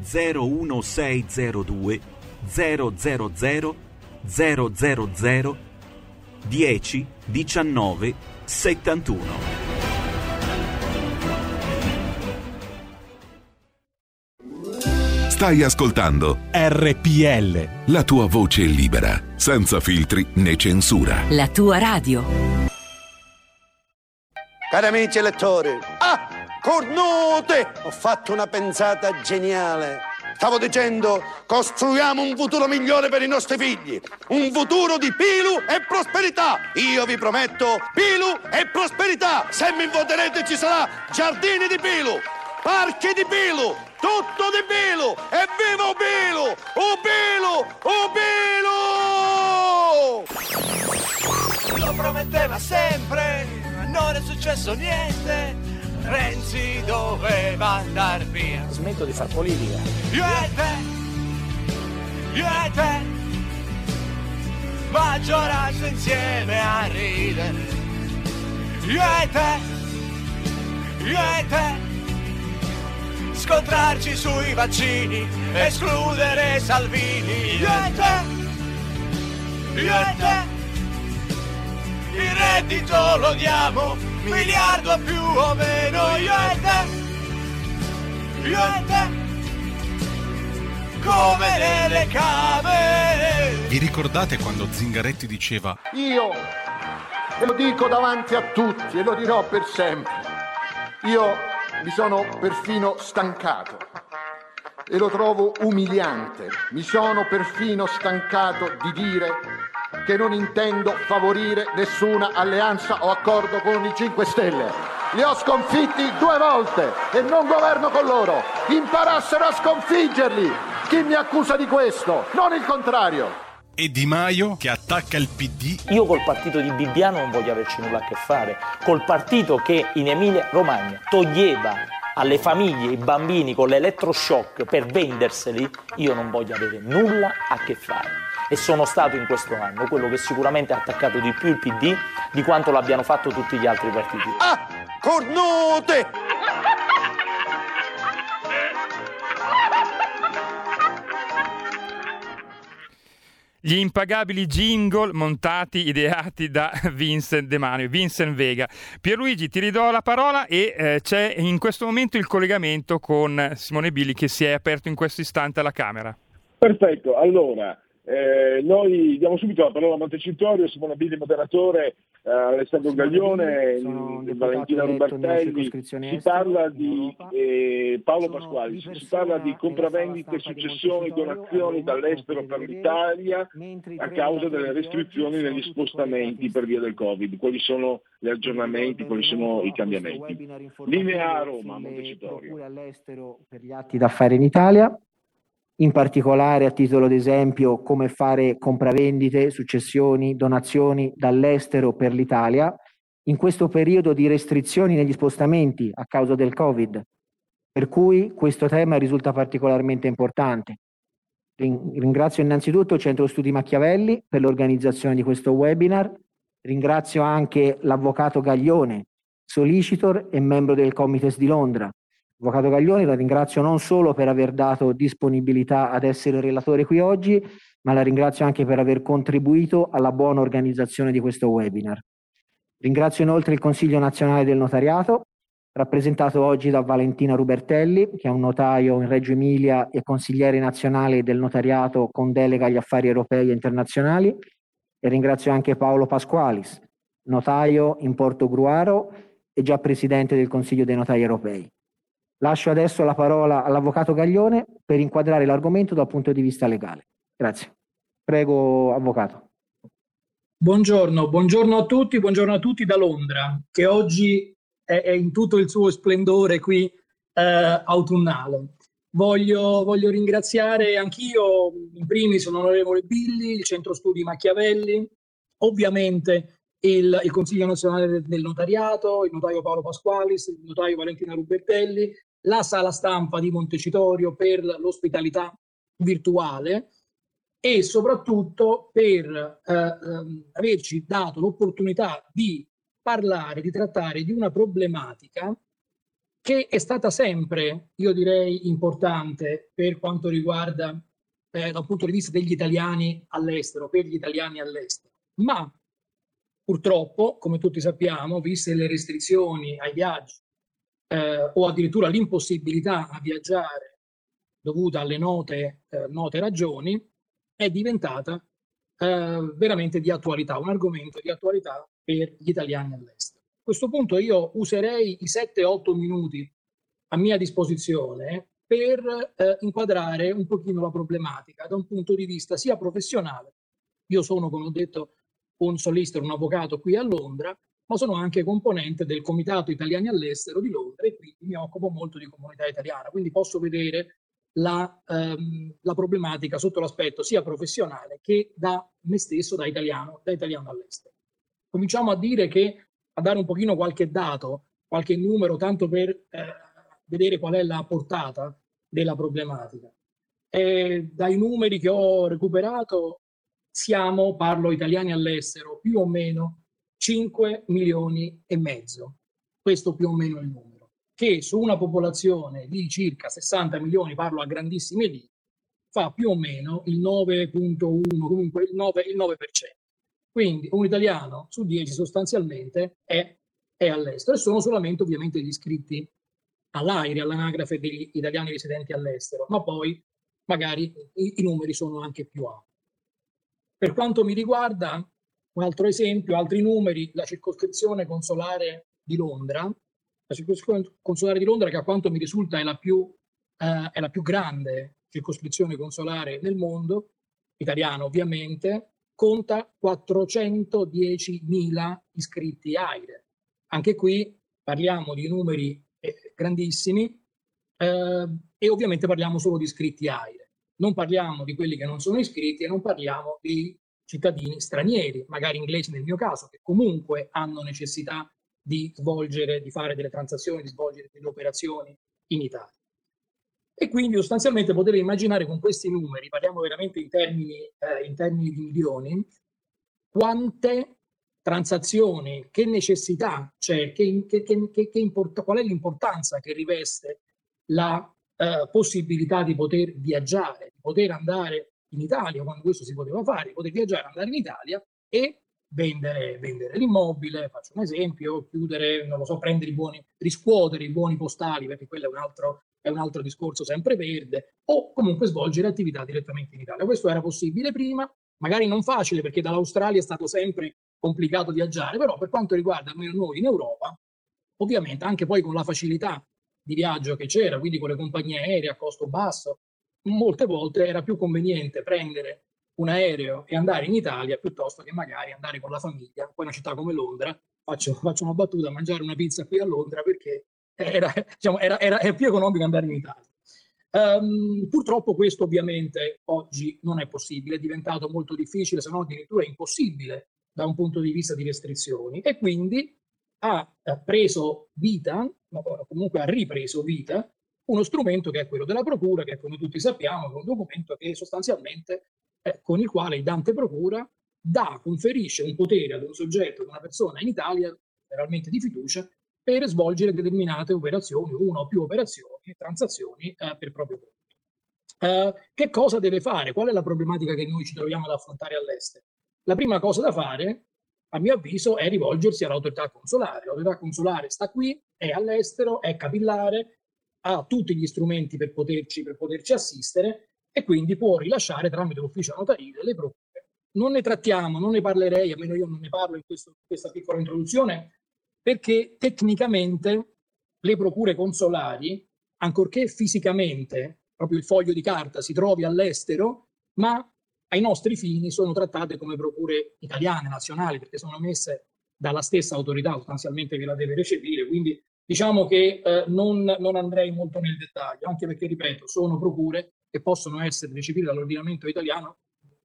01602 000 000 10 19 71 Stai ascoltando RPL. la tua voce libera, senza filtri né censura. La tua radio. Cari amici elettori, ah, cornute! Ho fatto una pensata geniale. Stavo dicendo, costruiamo un futuro migliore per i nostri figli. Un futuro di pilu e prosperità. Io vi prometto pilu e prosperità. Se mi voterete ci sarà giardini di pilu, parchi di pilu, tutto di pilu. Evviva Pilu! O Pilu! O Pilu! Lo prometteva sempre, ma non è successo niente. Renzi doveva andar via. Smetto di far politica. Io e te, io e te, maggioranza insieme a ridere. Io e te, io e te, scontrarci sui vaccini, escludere Salvini. Io e te, io e te, il reddito lo diamo, miliardo più o meno. Io e te, io e te come nelle cave. Vi ricordate quando Zingaretti diceva Io ve lo dico davanti a tutti e lo dirò per sempre. Io mi sono perfino stancato e lo trovo umiliante. Mi sono perfino stancato di dire che non intendo favorire nessuna alleanza o accordo con i 5 Stelle. Li ho sconfitti due volte e non governo con loro. Imparassero a sconfiggerli. Chi mi accusa di questo? Non il contrario. e Di Maio che attacca il PD Io col partito di Bibbiano non voglio averci nulla a che fare. Col partito che in Emilia Romagna toglieva alle famiglie i bambini con l'elettroshock per venderseli, io non voglio avere nulla a che fare. E sono stato in questo anno quello che sicuramente ha attaccato di più il PD di quanto l'abbiano fatto tutti gli altri partiti. Ah, cornute! Gli impagabili jingle montati, ideati da Vincent De Manio, Vincent Vega. Pierluigi, ti ridò la parola e eh, c'è in questo momento il collegamento con Simone Billi che si è aperto in questo istante alla Camera. Perfetto, allora eh, noi diamo subito la parola a Montecitorio, Simone Billi moderatore, eh, Alessandro Gaglione, Valentina Rubertelli, si parla di eh, Paolo Pasquali, si, parla di compravendite, successioni, donazioni dall'estero per l'Italia a causa delle restrizioni negli spostamenti per via del Covid, quali sono gli aggiornamenti, quali sono i cambiamenti. Linea a Roma, Montecitorio. all'estero per gli atti da fare in Italia, in particolare a titolo d'esempio come fare compravendite, successioni, donazioni dall'estero per l'Italia in questo periodo di restrizioni negli spostamenti a causa del Covid. per cui questo tema risulta particolarmente importante. Ringrazio innanzitutto il Centro Studi Machiavelli per l'organizzazione di questo webinar, ringrazio anche l'Avvocato Gaglione, solicitor e membro del Comites di Londra. Avvocato Gaglione la ringrazio non solo per aver dato disponibilità ad essere relatore qui oggi, ma la ringrazio anche per aver contribuito alla buona organizzazione di questo webinar. Ringrazio inoltre il Consiglio nazionale del notariato, rappresentato oggi da Valentina Rubertelli, che è un notaio in Reggio Emilia e consigliere nazionale del notariato con delega agli affari europei e internazionali, e ringrazio anche Paolo Pasqualis, notaio in Porto Gruaro e già presidente del Consiglio dei notai europei. Lascio adesso la parola all'avvocato Gaglione per inquadrare l'argomento dal punto di vista legale. Grazie. Prego, avvocato. Buongiorno, buongiorno a tutti, buongiorno a tutti da Londra, che oggi è, in tutto il suo splendore qui eh, autunnale. Voglio, voglio, ringraziare anch'io, in primis l'onorevole Billi, il Centro Studi Machiavelli, ovviamente il, il, Consiglio nazionale del notariato, il notaio Paolo Pasqualis, il notaio Valentina Rubertelli, la sala stampa di Montecitorio per l'ospitalità virtuale e soprattutto per eh, ehm, averci dato l'opportunità di parlare, di trattare di una problematica che è stata sempre, io direi, importante per quanto riguarda eh, dal punto di vista degli italiani all'estero, per gli italiani all'estero. Ma purtroppo, come tutti sappiamo, viste le restrizioni ai viaggi eh, o addirittura l'impossibilità a viaggiare dovuta alle note, eh, note ragioni, è diventata eh, veramente di attualità, un argomento di attualità per gli italiani all'estero. A questo punto io userei i 7-8 minuti a mia disposizione per eh, inquadrare un pochino la problematica da un punto di vista sia professionale, io sono, come ho detto, un solicitor, un avvocato qui a Londra, ma sono anche componente del Comitato Italiani all'Estero di Londra e quindi mi occupo molto di comunità italiana, quindi posso vedere la, ehm, la, problematica sotto l'aspetto sia professionale che da me stesso, da italiano, da italiano all'estero. Cominciamo a dire che, a dare un pochino qualche dato, qualche numero, tanto per eh, vedere qual è la portata della problematica. E dai numeri che ho recuperato siamo, parlo italiani all'estero, più o meno 5 milioni e mezzo. Questo più o meno è il numero che su una popolazione di circa 60 milioni, parlo a grandissime linee, fa più o meno il 9.1, comunque il 9%. Il 9%. Quindi un italiano su 10 sostanzialmente è, è all'estero e sono solamente ovviamente gli iscritti all'AIRE, all'anagrafe degli italiani residenti all'estero, ma poi magari i, i numeri sono anche più alti. Per quanto mi riguarda, un altro esempio, altri numeri, la circoscrizione consolare di Londra la circoscrizione consolare di Londra, che a quanto mi risulta è la più, eh, è la più grande circoscrizione consolare nel mondo, italiana ovviamente, conta 410.000 iscritti AIRE. Anche qui parliamo di numeri eh, grandissimi eh, e ovviamente parliamo solo di iscritti AIRE. Non parliamo di quelli che non sono iscritti e non parliamo di cittadini stranieri, magari inglesi nel mio caso, che comunque hanno necessità di svolgere, di fare delle transazioni, di svolgere delle operazioni in Italia. E quindi sostanzialmente potete immaginare con questi numeri, parliamo veramente in termini, eh, in termini di milioni, quante transazioni, che necessità c'è, che, che, che, che import- qual è l'importanza che riveste la eh, possibilità di poter viaggiare, di poter andare in Italia, quando questo si poteva fare, poter viaggiare, andare in Italia e vendere, vendere l'immobile, faccio un esempio, chiudere, non lo so, prendere i buoni, riscuotere i buoni postali, perché quello è un altro, è un altro discorso sempre verde, o comunque svolgere attività direttamente in Italia. Questo era possibile prima, magari non facile perché dall'Australia è stato sempre complicato viaggiare, però per quanto riguarda noi in Europa, ovviamente anche poi con la facilità di viaggio che c'era, quindi con le compagnie aeree a costo basso, molte volte era più conveniente prendere un aereo e andare in Italia piuttosto che magari andare con la famiglia, poi una città come Londra, faccio, faccio una battuta, mangiare una pizza qui a Londra perché era, diciamo, era, era, era più economico andare in Italia. Um, purtroppo questo ovviamente oggi non è possibile, è diventato molto difficile, se non addirittura impossibile da un punto di vista di restrizioni e quindi ha preso vita, comunque ha ripreso vita, uno strumento che è quello della procura, che come tutti sappiamo è un documento che sostanzialmente è con il quale il Dante Procura dà, conferisce un potere ad un soggetto, ad una persona in Italia, generalmente di fiducia, per svolgere determinate operazioni, una o più operazioni, transazioni eh, per proprio conto. Uh, che cosa deve fare? Qual è la problematica che noi ci troviamo ad affrontare all'estero? La prima cosa da fare, a mio avviso, è rivolgersi all'autorità consolare. L'autorità consolare sta qui, è all'estero, è capillare, ha tutti gli strumenti per poterci, per poterci assistere e quindi può rilasciare tramite l'ufficio notarile le procure. Non ne trattiamo, non ne parlerei, almeno io non ne parlo in questo, questa piccola introduzione, perché tecnicamente le procure consolari, ancorché fisicamente proprio il foglio di carta si trovi all'estero, ma ai nostri fini sono trattate come procure italiane, nazionali, perché sono messe dalla stessa autorità sostanzialmente che la deve recepire, quindi diciamo che eh, non, non, andrei molto nel dettaglio, anche perché, ripeto, sono procure che possono essere recepite dall'ordinamento italiano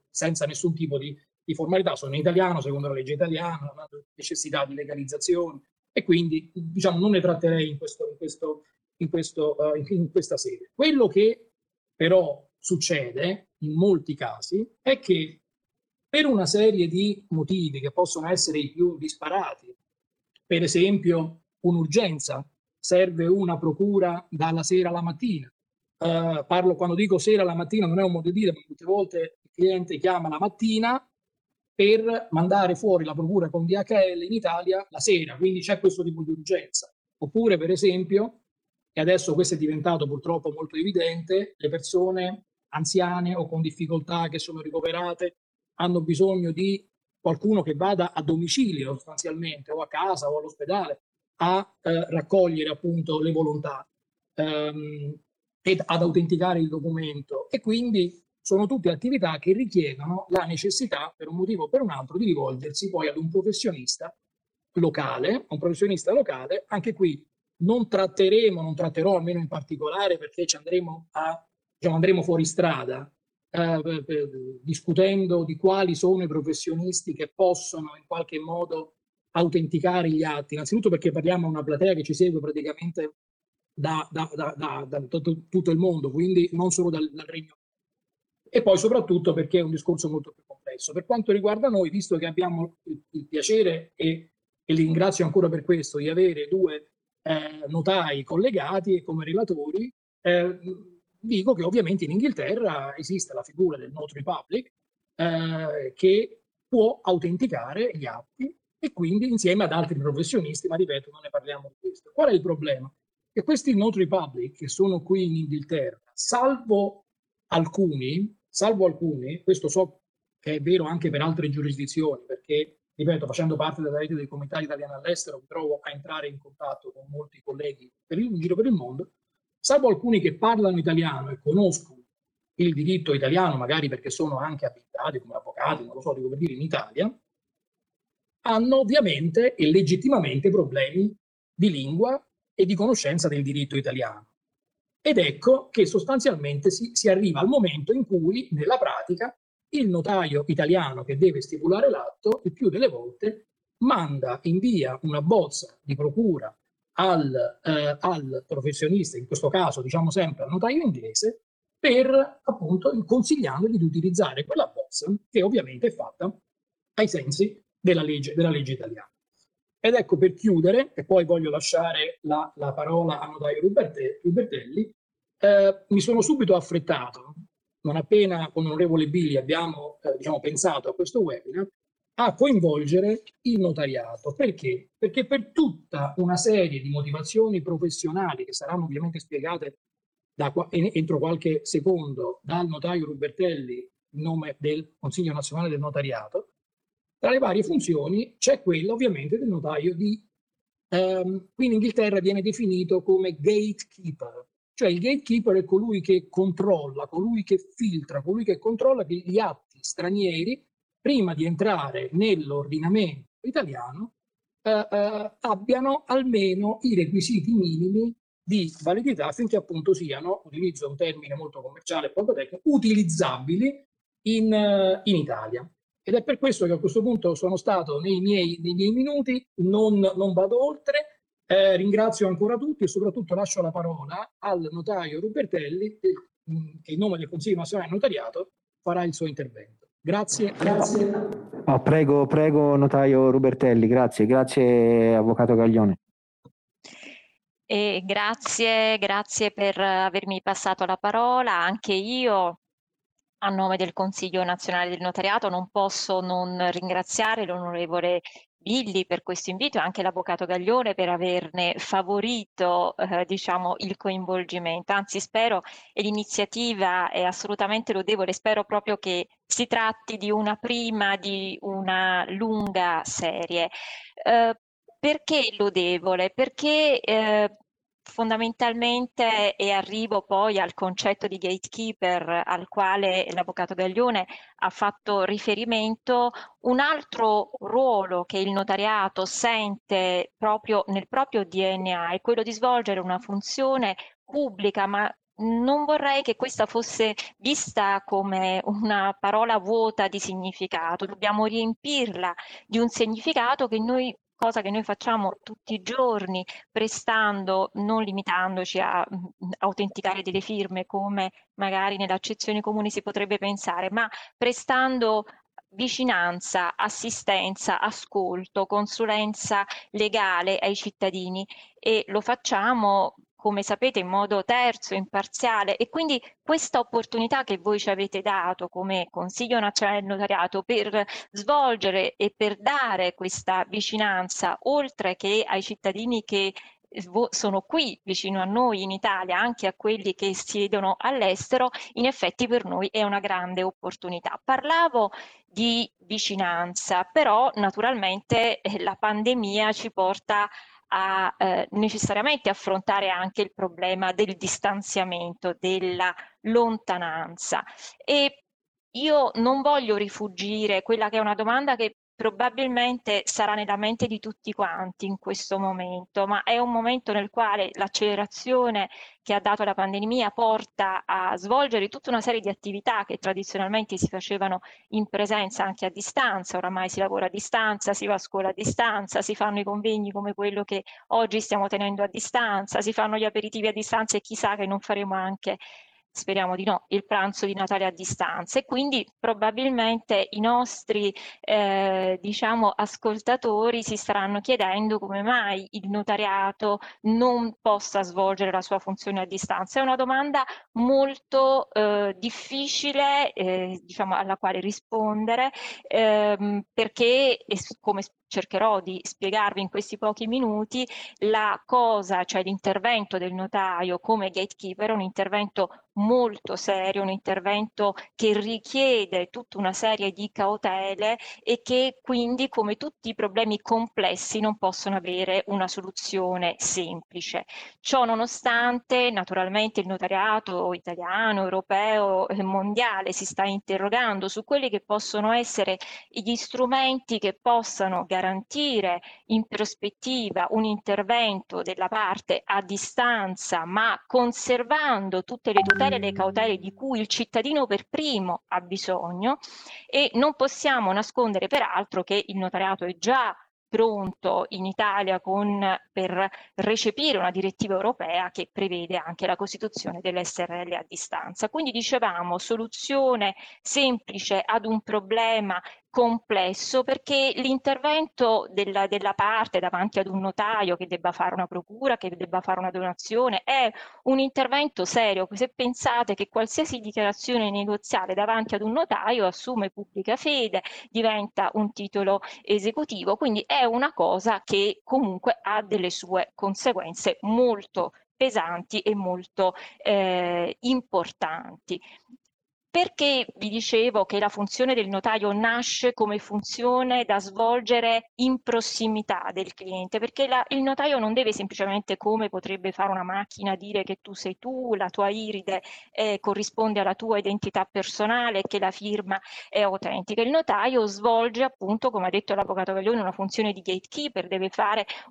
senza nessun tipo di, di formalità, sono in italiano, secondo la legge italiana, non hanno necessità di legalizzazione e quindi diciamo, non ne tratterei in, questo, in, questo, in, questo, uh, in questa sede. Quello che però succede in molti casi è che per una serie di motivi che possono essere i più disparati, per esempio un'urgenza, serve una procura dalla sera alla mattina. Uh, parlo quando dico sera alla mattina, non è un modo di dire, ma molte volte il cliente chiama la mattina per mandare fuori la procura con DHL in Italia la sera, quindi c'è questo tipo di urgenza. Oppure, per esempio, e adesso questo è diventato purtroppo molto evidente, le persone anziane o con difficoltà che sono ricoverate hanno bisogno di qualcuno che vada a domicilio sostanzialmente o a casa o all'ospedale a eh, raccogliere appunto le volontà ehm, ed ad autenticare il documento. E quindi sono tutte attività che richiedono la necessità per un motivo o per un altro di rivolgersi poi ad un professionista locale, un professionista locale, anche qui non tratteremo, non tratterò almeno in particolare perché ci andremo, a, diciamo, andremo fuori strada eh, discutendo di quali sono i professionisti che possono in qualche modo autenticare gli atti, innanzitutto perché parliamo a una platea che ci segue praticamente da, da, da, da tutto, il mondo, quindi non solo dal, dal Regno. E poi soprattutto perché è un discorso molto più complesso. Per quanto riguarda noi, visto che abbiamo il, il piacere e, e li ringrazio ancora per questo di avere due eh, notai collegati e come relatori, eh, dico che ovviamente in Inghilterra esiste la figura del notary public eh, che può autenticare gli atti e quindi insieme ad altri professionisti, ma ripeto, non ne parliamo di questo. Qual è il problema? Che questi notary public che sono qui in Inghilterra, salvo alcuni, salvo alcuni, questo so che è vero anche per altre giurisdizioni, perché ripeto, facendo parte della rete dei comitati italiani all'estero, mi trovo a entrare in contatto con molti colleghi per il, in giro per il mondo, salvo alcuni che parlano italiano e conoscono il diritto italiano, magari perché sono anche abilitati come avvocati, non lo so, dico per dire, in Italia, hanno ovviamente e legittimamente problemi di lingua e di conoscenza del diritto italiano. Ed ecco che sostanzialmente si, si arriva al momento in cui, nella pratica, il notaio italiano che deve stipulare l'atto il più delle volte manda, invia una bozza di procura al, eh, al professionista, in questo caso diciamo sempre al notaio inglese, per appunto consigliandogli di utilizzare quella bozza che ovviamente è fatta ai sensi della legge, della legge italiana. Ed ecco per chiudere, e poi voglio lasciare la, la parola a notaio Rubertelli, eh, mi sono subito affrettato non appena con l'onorevole Billi abbiamo eh, diciamo, pensato a questo webinar, a coinvolgere il notariato. Perché? Perché per tutta una serie di motivazioni professionali che saranno ovviamente spiegate da, entro qualche secondo dal notaio Rubertelli in nome del Consiglio nazionale del notariato, tra le varie funzioni c'è quella ovviamente del notaio di... Um, qui in Inghilterra viene definito come gatekeeper, cioè il gatekeeper è colui che controlla, colui che filtra, colui che controlla che gli atti stranieri, prima di entrare nell'ordinamento italiano, eh, eh, abbiano almeno i requisiti minimi di validità affinché appunto siano, utilizzo un termine molto commerciale e poco tecnico, utilizzabili in, uh, in, Italia. Ed è per questo che a questo punto sono stato nei miei, nei miei minuti, non, non vado oltre, Eh, ringrazio ancora tutti e soprattutto lascio la parola al notaio Rubertelli che in nome del Consiglio Nazionale Notariato farà il suo intervento. Grazie. grazie. Oh, prego, prego, notaio Rubertelli, grazie, grazie, avvocato Gaglione. E grazie, grazie per avermi passato la parola. Anche io, a nome del Consiglio nazionale del notariato, non posso non ringraziare l'onorevole Billi per questo invito e anche l'avvocato Gaglione per averne favorito eh, diciamo, il coinvolgimento. Anzi, spero, e l'iniziativa è assolutamente lodevole, spero proprio che si tratti di una prima di una lunga serie. Eh, perché lodevole? Perché eh, fondamentalmente, e arrivo poi al concetto di gatekeeper al quale l'avvocato Gaglione ha fatto riferimento, un altro ruolo che il notariato sente proprio nel proprio DNA è quello di svolgere una funzione pubblica, ma non vorrei che questa fosse vista come una parola vuota di significato, dobbiamo riempirla di un significato che noi cosa che noi facciamo tutti i giorni, prestando, non limitandoci a mh, mm, autenticare delle firme come magari nell'accezione comune si potrebbe pensare, ma prestando vicinanza, assistenza, ascolto, consulenza legale ai cittadini. E lo facciamo come sapete, in modo terzo, imparziale e quindi questa opportunità che voi ci avete dato come Consiglio Nazionale del Notariato per svolgere e per dare questa vicinanza, oltre che ai cittadini che sono qui vicino a noi in Italia, anche a quelli che siedono all'estero, in effetti per noi è una grande opportunità. Parlavo di vicinanza, però naturalmente eh, la pandemia ci porta a eh, necessariamente affrontare anche il problema del distanziamento, della lontananza. E io non voglio rifugire quella che è una domanda che probabilmente sarà nella mente di tutti quanti in questo momento, ma è un momento nel quale l'accelerazione che ha dato la pandemia porta a svolgere tutta una serie di attività che tradizionalmente si facevano in presenza anche a distanza, oramai si lavora a distanza, si va a scuola a distanza, si fanno i convegni come quello che oggi stiamo tenendo a distanza, si fanno gli aperitivi a distanza e chissà che non faremo anche speriamo di no, il pranzo di Natale a distanza e quindi probabilmente i nostri eh, diciamo, ascoltatori si staranno chiedendo come mai il notariato non possa svolgere la sua funzione a distanza. È una domanda molto eh, difficile eh, diciamo, alla quale rispondere ehm, perché come cercherò di spiegarvi in questi pochi minuti la cosa, cioè l'intervento del notaio come gatekeeper, un intervento molto serio, un intervento che richiede tutta una serie di cautele e che quindi come tutti i problemi complessi non possono avere una soluzione semplice. Ciò nonostante naturalmente il notariato italiano, europeo, e mondiale si sta interrogando su quelli che possono essere gli strumenti che possano garantire in prospettiva un intervento della parte a distanza ma conservando tutte le tutele e le cautele di cui il cittadino per primo ha bisogno e non possiamo nascondere peraltro che il notariato è già pronto in Italia con, per recepire una direttiva europea che prevede anche la costituzione dell'SRL a distanza. Quindi dicevamo soluzione semplice ad un problema complesso perché l'intervento della, della, parte davanti ad un notaio che debba fare una procura, che debba fare una donazione, è un intervento serio. Se pensate che qualsiasi dichiarazione negoziale davanti ad un notaio assume pubblica fede, diventa un titolo esecutivo, quindi è una cosa che comunque ha delle sue conseguenze molto pesanti e molto eh, importanti. Perché vi dicevo che la funzione del notaio nasce come funzione da svolgere in prossimità del cliente? Perché la, il notaio non deve semplicemente, come potrebbe fare una macchina, dire che tu sei tu, la tua iride eh, corrisponde alla tua identità personale, che la firma è autentica. Il notaio svolge appunto, come ha detto l'avvocato Gaglione, una funzione di gatekeeper, deve,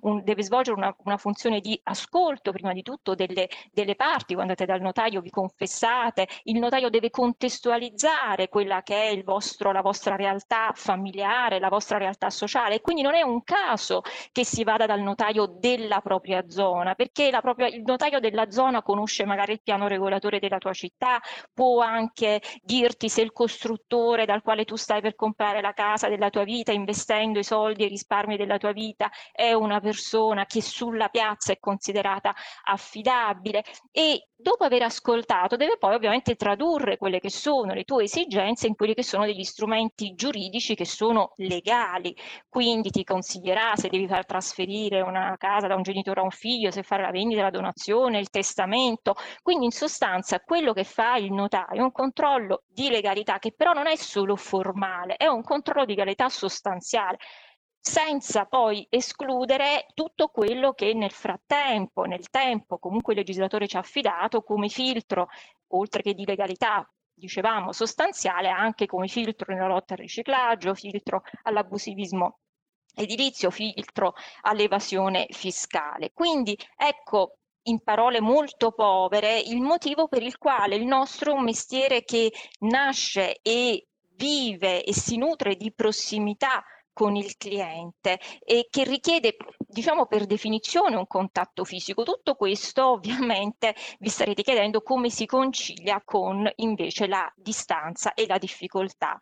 un, deve svolgere una, una, funzione di ascolto prima di tutto delle, delle parti. Quando andate dal notaio vi confessate, il notaio deve contestualizzare contestualizzare quella che è vostro, la vostra realtà familiare, la vostra realtà sociale. Quindi non è un caso che si vada dal notaio della propria zona, perché propria, il notaio della zona conosce magari il piano regolatore della tua città, può anche dirti se il costruttore dal quale tu stai per comprare la casa della tua vita, investendo i soldi e i risparmi della tua vita, è una persona che sulla piazza è considerata affidabile. E dopo aver ascoltato deve poi ovviamente tradurre quelle che sono le tue esigenze in quelli che sono degli strumenti giuridici che sono legali. Quindi ti consiglierà se devi far trasferire una casa da un genitore a un figlio, se fare la vendita, la donazione, il testamento. Quindi in sostanza quello che fa il notaio è un controllo di legalità che però non è solo formale, è un controllo di legalità sostanziale senza poi escludere tutto quello che nel frattempo, nel tempo, comunque il legislatore ci ha affidato come filtro, oltre che di legalità, dicevamo, sostanziale, anche come filtro nella lotta al riciclaggio, filtro all'abusivismo edilizio, filtro all'evasione fiscale. Quindi ecco in parole molto povere il motivo per il quale il nostro un mestiere che nasce e vive e si nutre di prossimità con il cliente e che richiede, diciamo per definizione, un contatto fisico. Tutto questo ovviamente vi starete chiedendo come si concilia con invece la distanza e la difficoltà.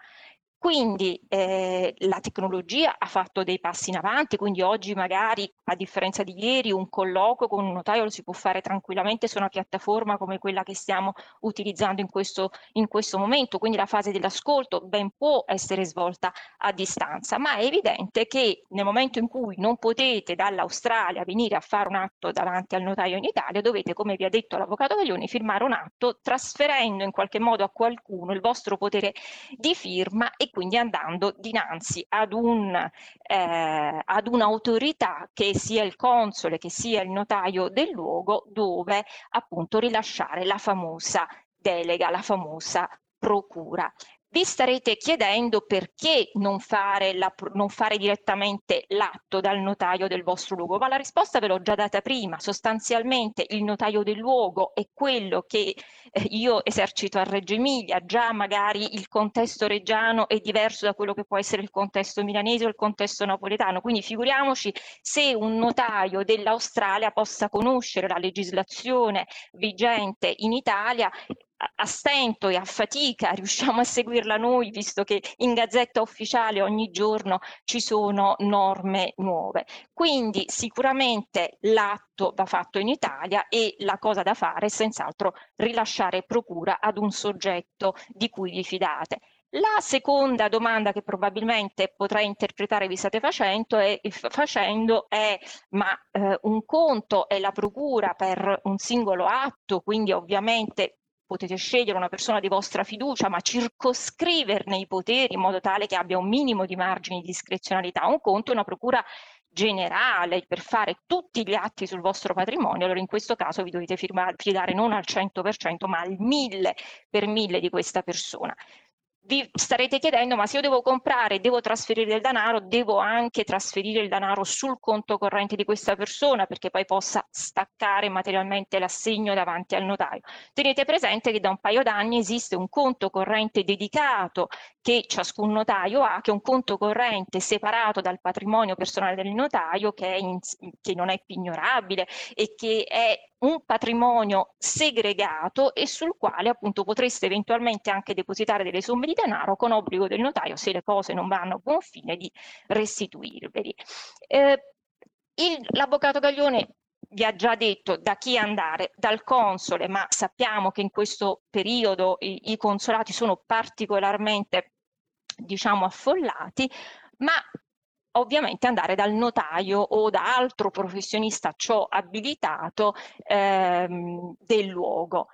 Quindi eh, la tecnologia ha fatto dei passi in avanti, quindi oggi magari a differenza di ieri un colloquio con un notaio lo si può fare tranquillamente su una piattaforma come quella che stiamo utilizzando in questo, in questo momento, quindi la fase dell'ascolto ben può essere svolta a distanza, ma è evidente che nel momento in cui non potete dall'Australia venire a fare un atto davanti al notaio in Italia, dovete, come vi ha detto l'avvocato Gaglioni, firmare un atto trasferendo in qualche modo a qualcuno il vostro potere di firma e quindi andando dinanzi ad, un, eh, ad un'autorità che sia il console, che sia il notaio del luogo, dove appunto rilasciare la famosa delega, la famosa procura. Vi starete chiedendo perché non fare, la, non fare, direttamente l'atto dal notaio del vostro luogo, ma la risposta ve l'ho già data prima. Sostanzialmente il notaio del luogo è quello che eh, io esercito a Reggio Emilia, già magari il contesto reggiano è diverso da quello che può essere il contesto milanese o il contesto napoletano, quindi figuriamoci se un notaio dell'Australia possa conoscere la legislazione vigente in Italia a stento e a fatica riusciamo a seguirla noi, visto che in Gazzetta Ufficiale ogni giorno ci sono norme nuove. Quindi sicuramente l'atto va fatto in Italia e la cosa da fare è senz'altro rilasciare procura ad un soggetto di cui vi fidate. La seconda domanda che probabilmente potrei interpretare vi state facendo è, facendo è ma eh, un conto è la procura per un singolo atto, quindi ovviamente potete scegliere una persona di vostra fiducia, ma circoscriverne i poteri in modo tale che abbia un minimo di margini di discrezionalità. Un conto è una procura generale per fare tutti gli atti sul vostro patrimonio, allora in questo caso vi dovete firmare, fidare non al 100% ma al 1000 per 1000 di questa persona vi starete chiedendo ma se io devo comprare, devo trasferire del denaro, devo anche trasferire il denaro sul conto corrente di questa persona perché poi possa staccare materialmente l'assegno davanti al notaio. Tenete presente che da un paio d'anni esiste un conto corrente dedicato che ciascun notaio ha, che è un conto corrente separato dal patrimonio personale del notaio che, in, che non è pignorabile e che è un patrimonio segregato e sul quale appunto potreste eventualmente anche depositare delle somme di denaro con obbligo del notaio, se le cose non vanno a buon fine, di restituirveli. Eh, l'avvocato Gaglione vi ha già detto da chi andare, dal console, ma sappiamo che in questo periodo i, i consolati sono particolarmente diciamo affollati, ma ovviamente andare dal notaio o da altro professionista ciò abilitato ehm, del luogo.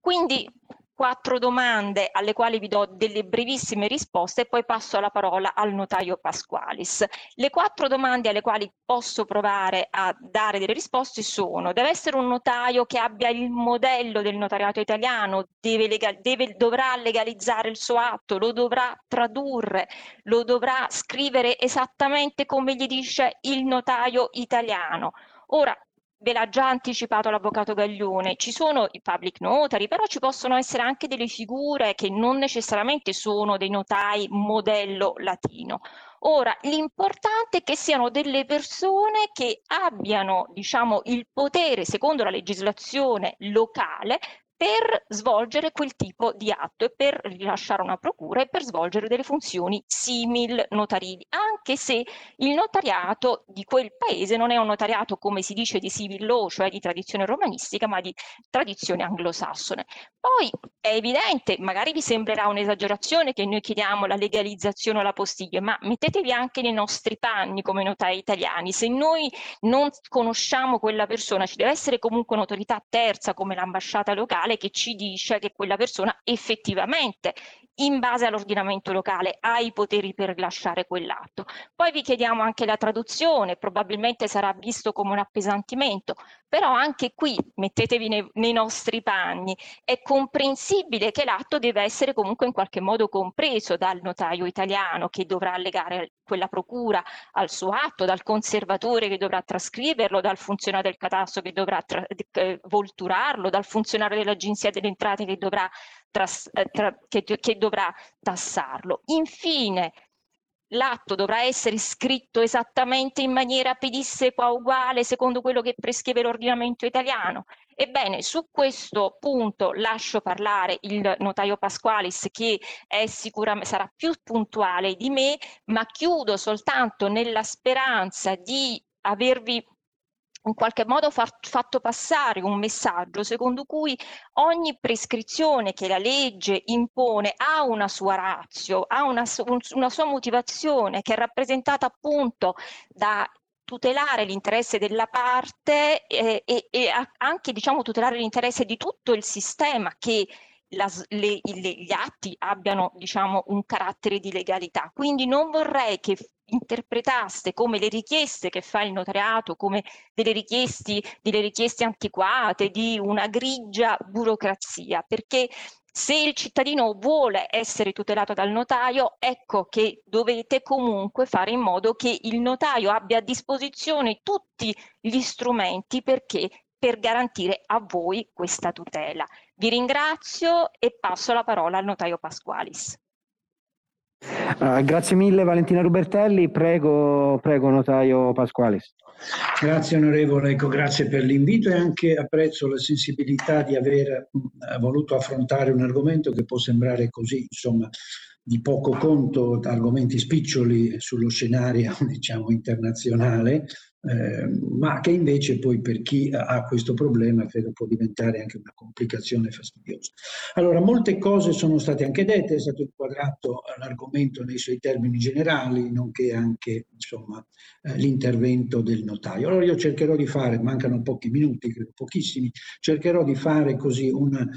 Quindi quattro domande alle quali vi do delle brevissime risposte e poi passo la parola al notaio Pasqualis. Le quattro domande alle quali posso provare a dare delle risposte sono deve essere un notaio che abbia il modello del notariato italiano, deve legal, deve, dovrà legalizzare il suo atto, lo dovrà tradurre, lo dovrà scrivere esattamente come gli dice il notaio italiano. Ora, ve l'ha già anticipato l'avvocato Gaglione, ci sono i public notary, però ci possono essere anche delle figure che non necessariamente sono dei notai modello latino. Ora, l'importante è che siano delle persone che abbiano, diciamo, il potere, secondo la legislazione locale, per svolgere quel tipo di atto e per rilasciare una procura e per svolgere delle funzioni simil notarili, anche se il notariato di quel paese non è un notariato come si dice di civil law, cioè di tradizione romanistica, ma di tradizione anglosassone. Poi è evidente, magari vi sembrerà un'esagerazione che noi chiediamo la legalizzazione o la postiglia, ma mettetevi anche nei nostri panni come notai italiani. Se noi non conosciamo quella persona, ci deve essere comunque un'autorità terza come l'ambasciata locale che ci dice che quella persona effettivamente in base all'ordinamento locale ha i poteri per rilasciare quell'atto. Poi vi chiediamo anche la traduzione, probabilmente sarà visto come un appesantimento, però anche qui mettetevi nei, nei nostri panni, è comprensibile che l'atto deve essere comunque in qualche modo compreso dal notaio italiano che dovrà allegare quella procura al suo atto, dal conservatore che dovrà trascriverlo, dal funzionario del catasto che dovrà tra, eh, volturarlo, dal funzionario dell'agenzia delle entrate che dovrà tras, eh, tra, che, che dovrà tassarlo. Infine, l'atto dovrà essere scritto esattamente in maniera pedissequa uguale secondo quello che prescrive l'ordinamento italiano. Ebbene, su questo punto lascio parlare il notaio Pasqualis che sarà più puntuale di me, ma chiudo soltanto nella speranza di avervi in qualche modo fatto passare un messaggio secondo cui ogni prescrizione che la legge impone ha una sua razio, ha una, una sua motivazione che è rappresentata appunto da tutelare l'interesse della parte eh, e, e anche diciamo, tutelare l'interesse di tutto il sistema che la, le, le, gli atti abbiano diciamo, un carattere di legalità. Quindi non vorrei che interpretaste come le richieste che fa il notariato come delle richieste, delle richieste antiquate, di una grigia burocrazia, perché se il cittadino vuole essere tutelato dal notaio, ecco che dovete comunque fare in modo che il notaio abbia a disposizione tutti gli strumenti perché per garantire a voi questa tutela. Vi ringrazio e passo la parola al notaio Pasqualis. Uh, grazie mille Valentina Rubertelli, prego, prego notaio Pasqualis. Grazie onorevole, ecco, grazie per l'invito e anche apprezzo la sensibilità di aver uh, voluto affrontare un argomento che può sembrare così, insomma, di poco conto, argomenti spiccioli sullo scenario diciamo, internazionale, eh, ma che invece poi per chi ha questo problema credo può diventare anche una complicazione fastidiosa. Allora, molte cose sono state anche dette, è stato inquadrato l'argomento nei suoi termini generali, nonché anche insomma, eh, l'intervento del notaio. Allora io cercherò di fare, mancano pochi minuti, credo pochissimi, cercherò di fare così una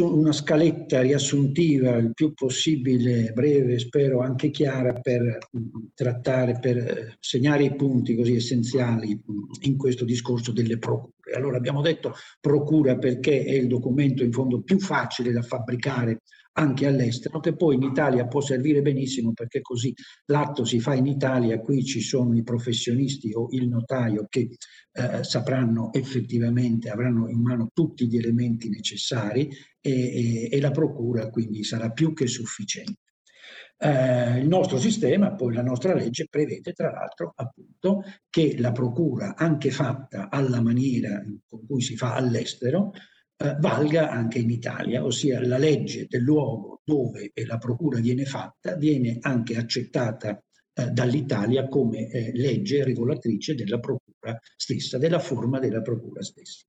una scaletta riassuntiva il più possibile breve, spero anche chiara, per trattare, per eh, segnare i punti così essenziali in questo discorso delle procure. Allora abbiamo detto procura perché è il documento in fondo più facile da fabbricare anche all'estero, che poi in Italia può servire benissimo perché così l'atto si fa in Italia, qui ci sono i professionisti o il notaio che eh, sapranno effettivamente, avranno in mano tutti gli elementi necessari e, e, e la procura quindi sarà più che sufficiente. Eh, il nostro sistema, poi la nostra legge, prevede tra l'altro appunto che la procura, anche fatta alla maniera con cui si fa all'estero, eh, valga anche in Italia, ossia la legge del luogo dove la procura viene fatta viene anche accettata eh, dall'Italia come eh, legge regolatrice della procura stessa, della forma della procura stessa.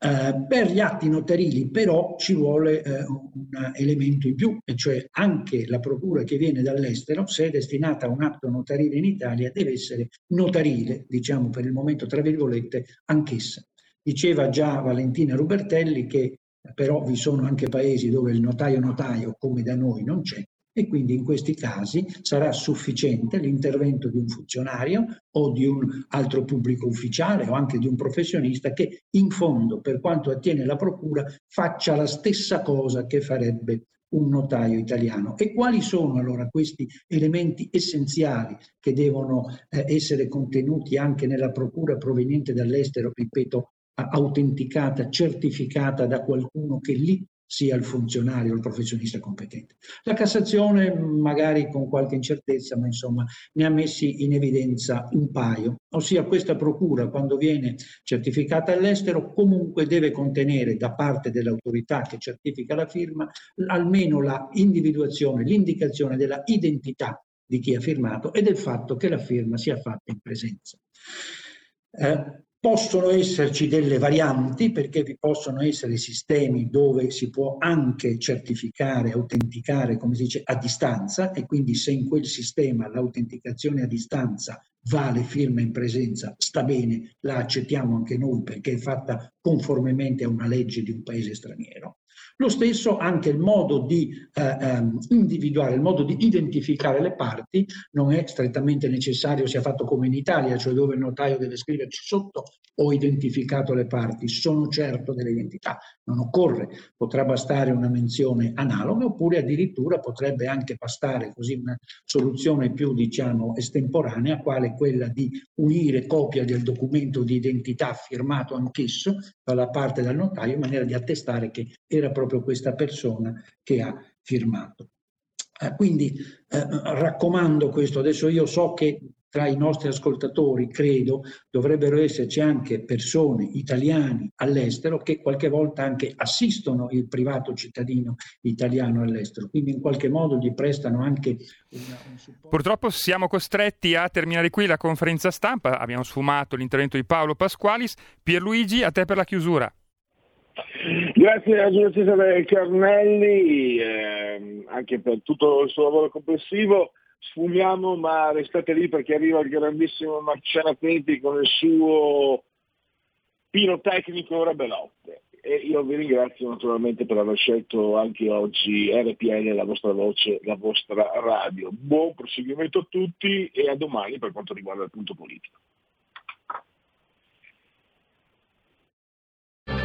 Per gli atti notarili però ci vuole un elemento in più, e cioè anche la procura che viene dall'estero, se è destinata a un atto notarile in Italia, deve essere notarile, diciamo per il momento tra virgolette, anch'essa. Diceva già Valentina Rubertelli che però vi sono anche paesi dove il notaio notaio come da noi non c'è e quindi in questi casi sarà sufficiente l'intervento di un funzionario o di un altro pubblico ufficiale o anche di un professionista che in fondo per quanto attiene la procura faccia la stessa cosa che farebbe un notaio italiano. E quali sono allora questi elementi essenziali che devono eh, essere contenuti anche nella procura proveniente dall'estero, ripeto, autenticata, certificata da qualcuno che lì sia il funzionario il professionista competente. La Cassazione, magari con qualche incertezza, ma insomma ne ha messi in evidenza un paio, ossia questa procura quando viene certificata all'estero comunque deve contenere da parte dell'autorità che certifica la firma almeno la individuazione, l'indicazione della identità di chi ha firmato e del fatto che la firma sia fatta in presenza. Eh, Possono esserci delle varianti perché vi possono essere sistemi dove si può anche certificare, autenticare, come si dice, a distanza e quindi se in quel sistema l'autenticazione a distanza vale firma in presenza, sta bene, la accettiamo anche noi perché è fatta conformemente a una legge di un paese straniero. Lo stesso anche il modo di eh, ehm, individuare, il modo di identificare le parti non è strettamente necessario sia fatto come in Italia, cioè dove il notaio deve scriverci sotto ho identificato le parti, sono certo dell'identità. Non occorre, potrà bastare una menzione analoga oppure addirittura potrebbe anche bastare così una soluzione più diciamo estemporanea quale quella di unire copia del documento di identità firmato anch'esso dalla parte del notaio in maniera di attestare che era proprio questa persona che ha firmato. Eh, quindi eh, raccomando questo, adesso io so che tra i nostri ascoltatori, credo, dovrebbero esserci anche persone italiane all'estero che qualche volta anche assistono il privato cittadino italiano all'estero, quindi in qualche modo gli prestano anche un supporto. Purtroppo siamo costretti a terminare qui la conferenza stampa, abbiamo sfumato l'intervento di Paolo Pasqualis. Pierluigi, a te per la chiusura. Grazie a Giulio Cesare Carnelli eh, anche per tutto il suo lavoro complessivo. Sfumiamo ma restate lì perché arriva il grandissimo Marciano Penti con il suo pirotecnico Rebelotte. E io vi ringrazio naturalmente per aver scelto anche oggi RPL, la vostra voce, la vostra radio. Buon proseguimento a tutti e a domani per quanto riguarda il punto politico.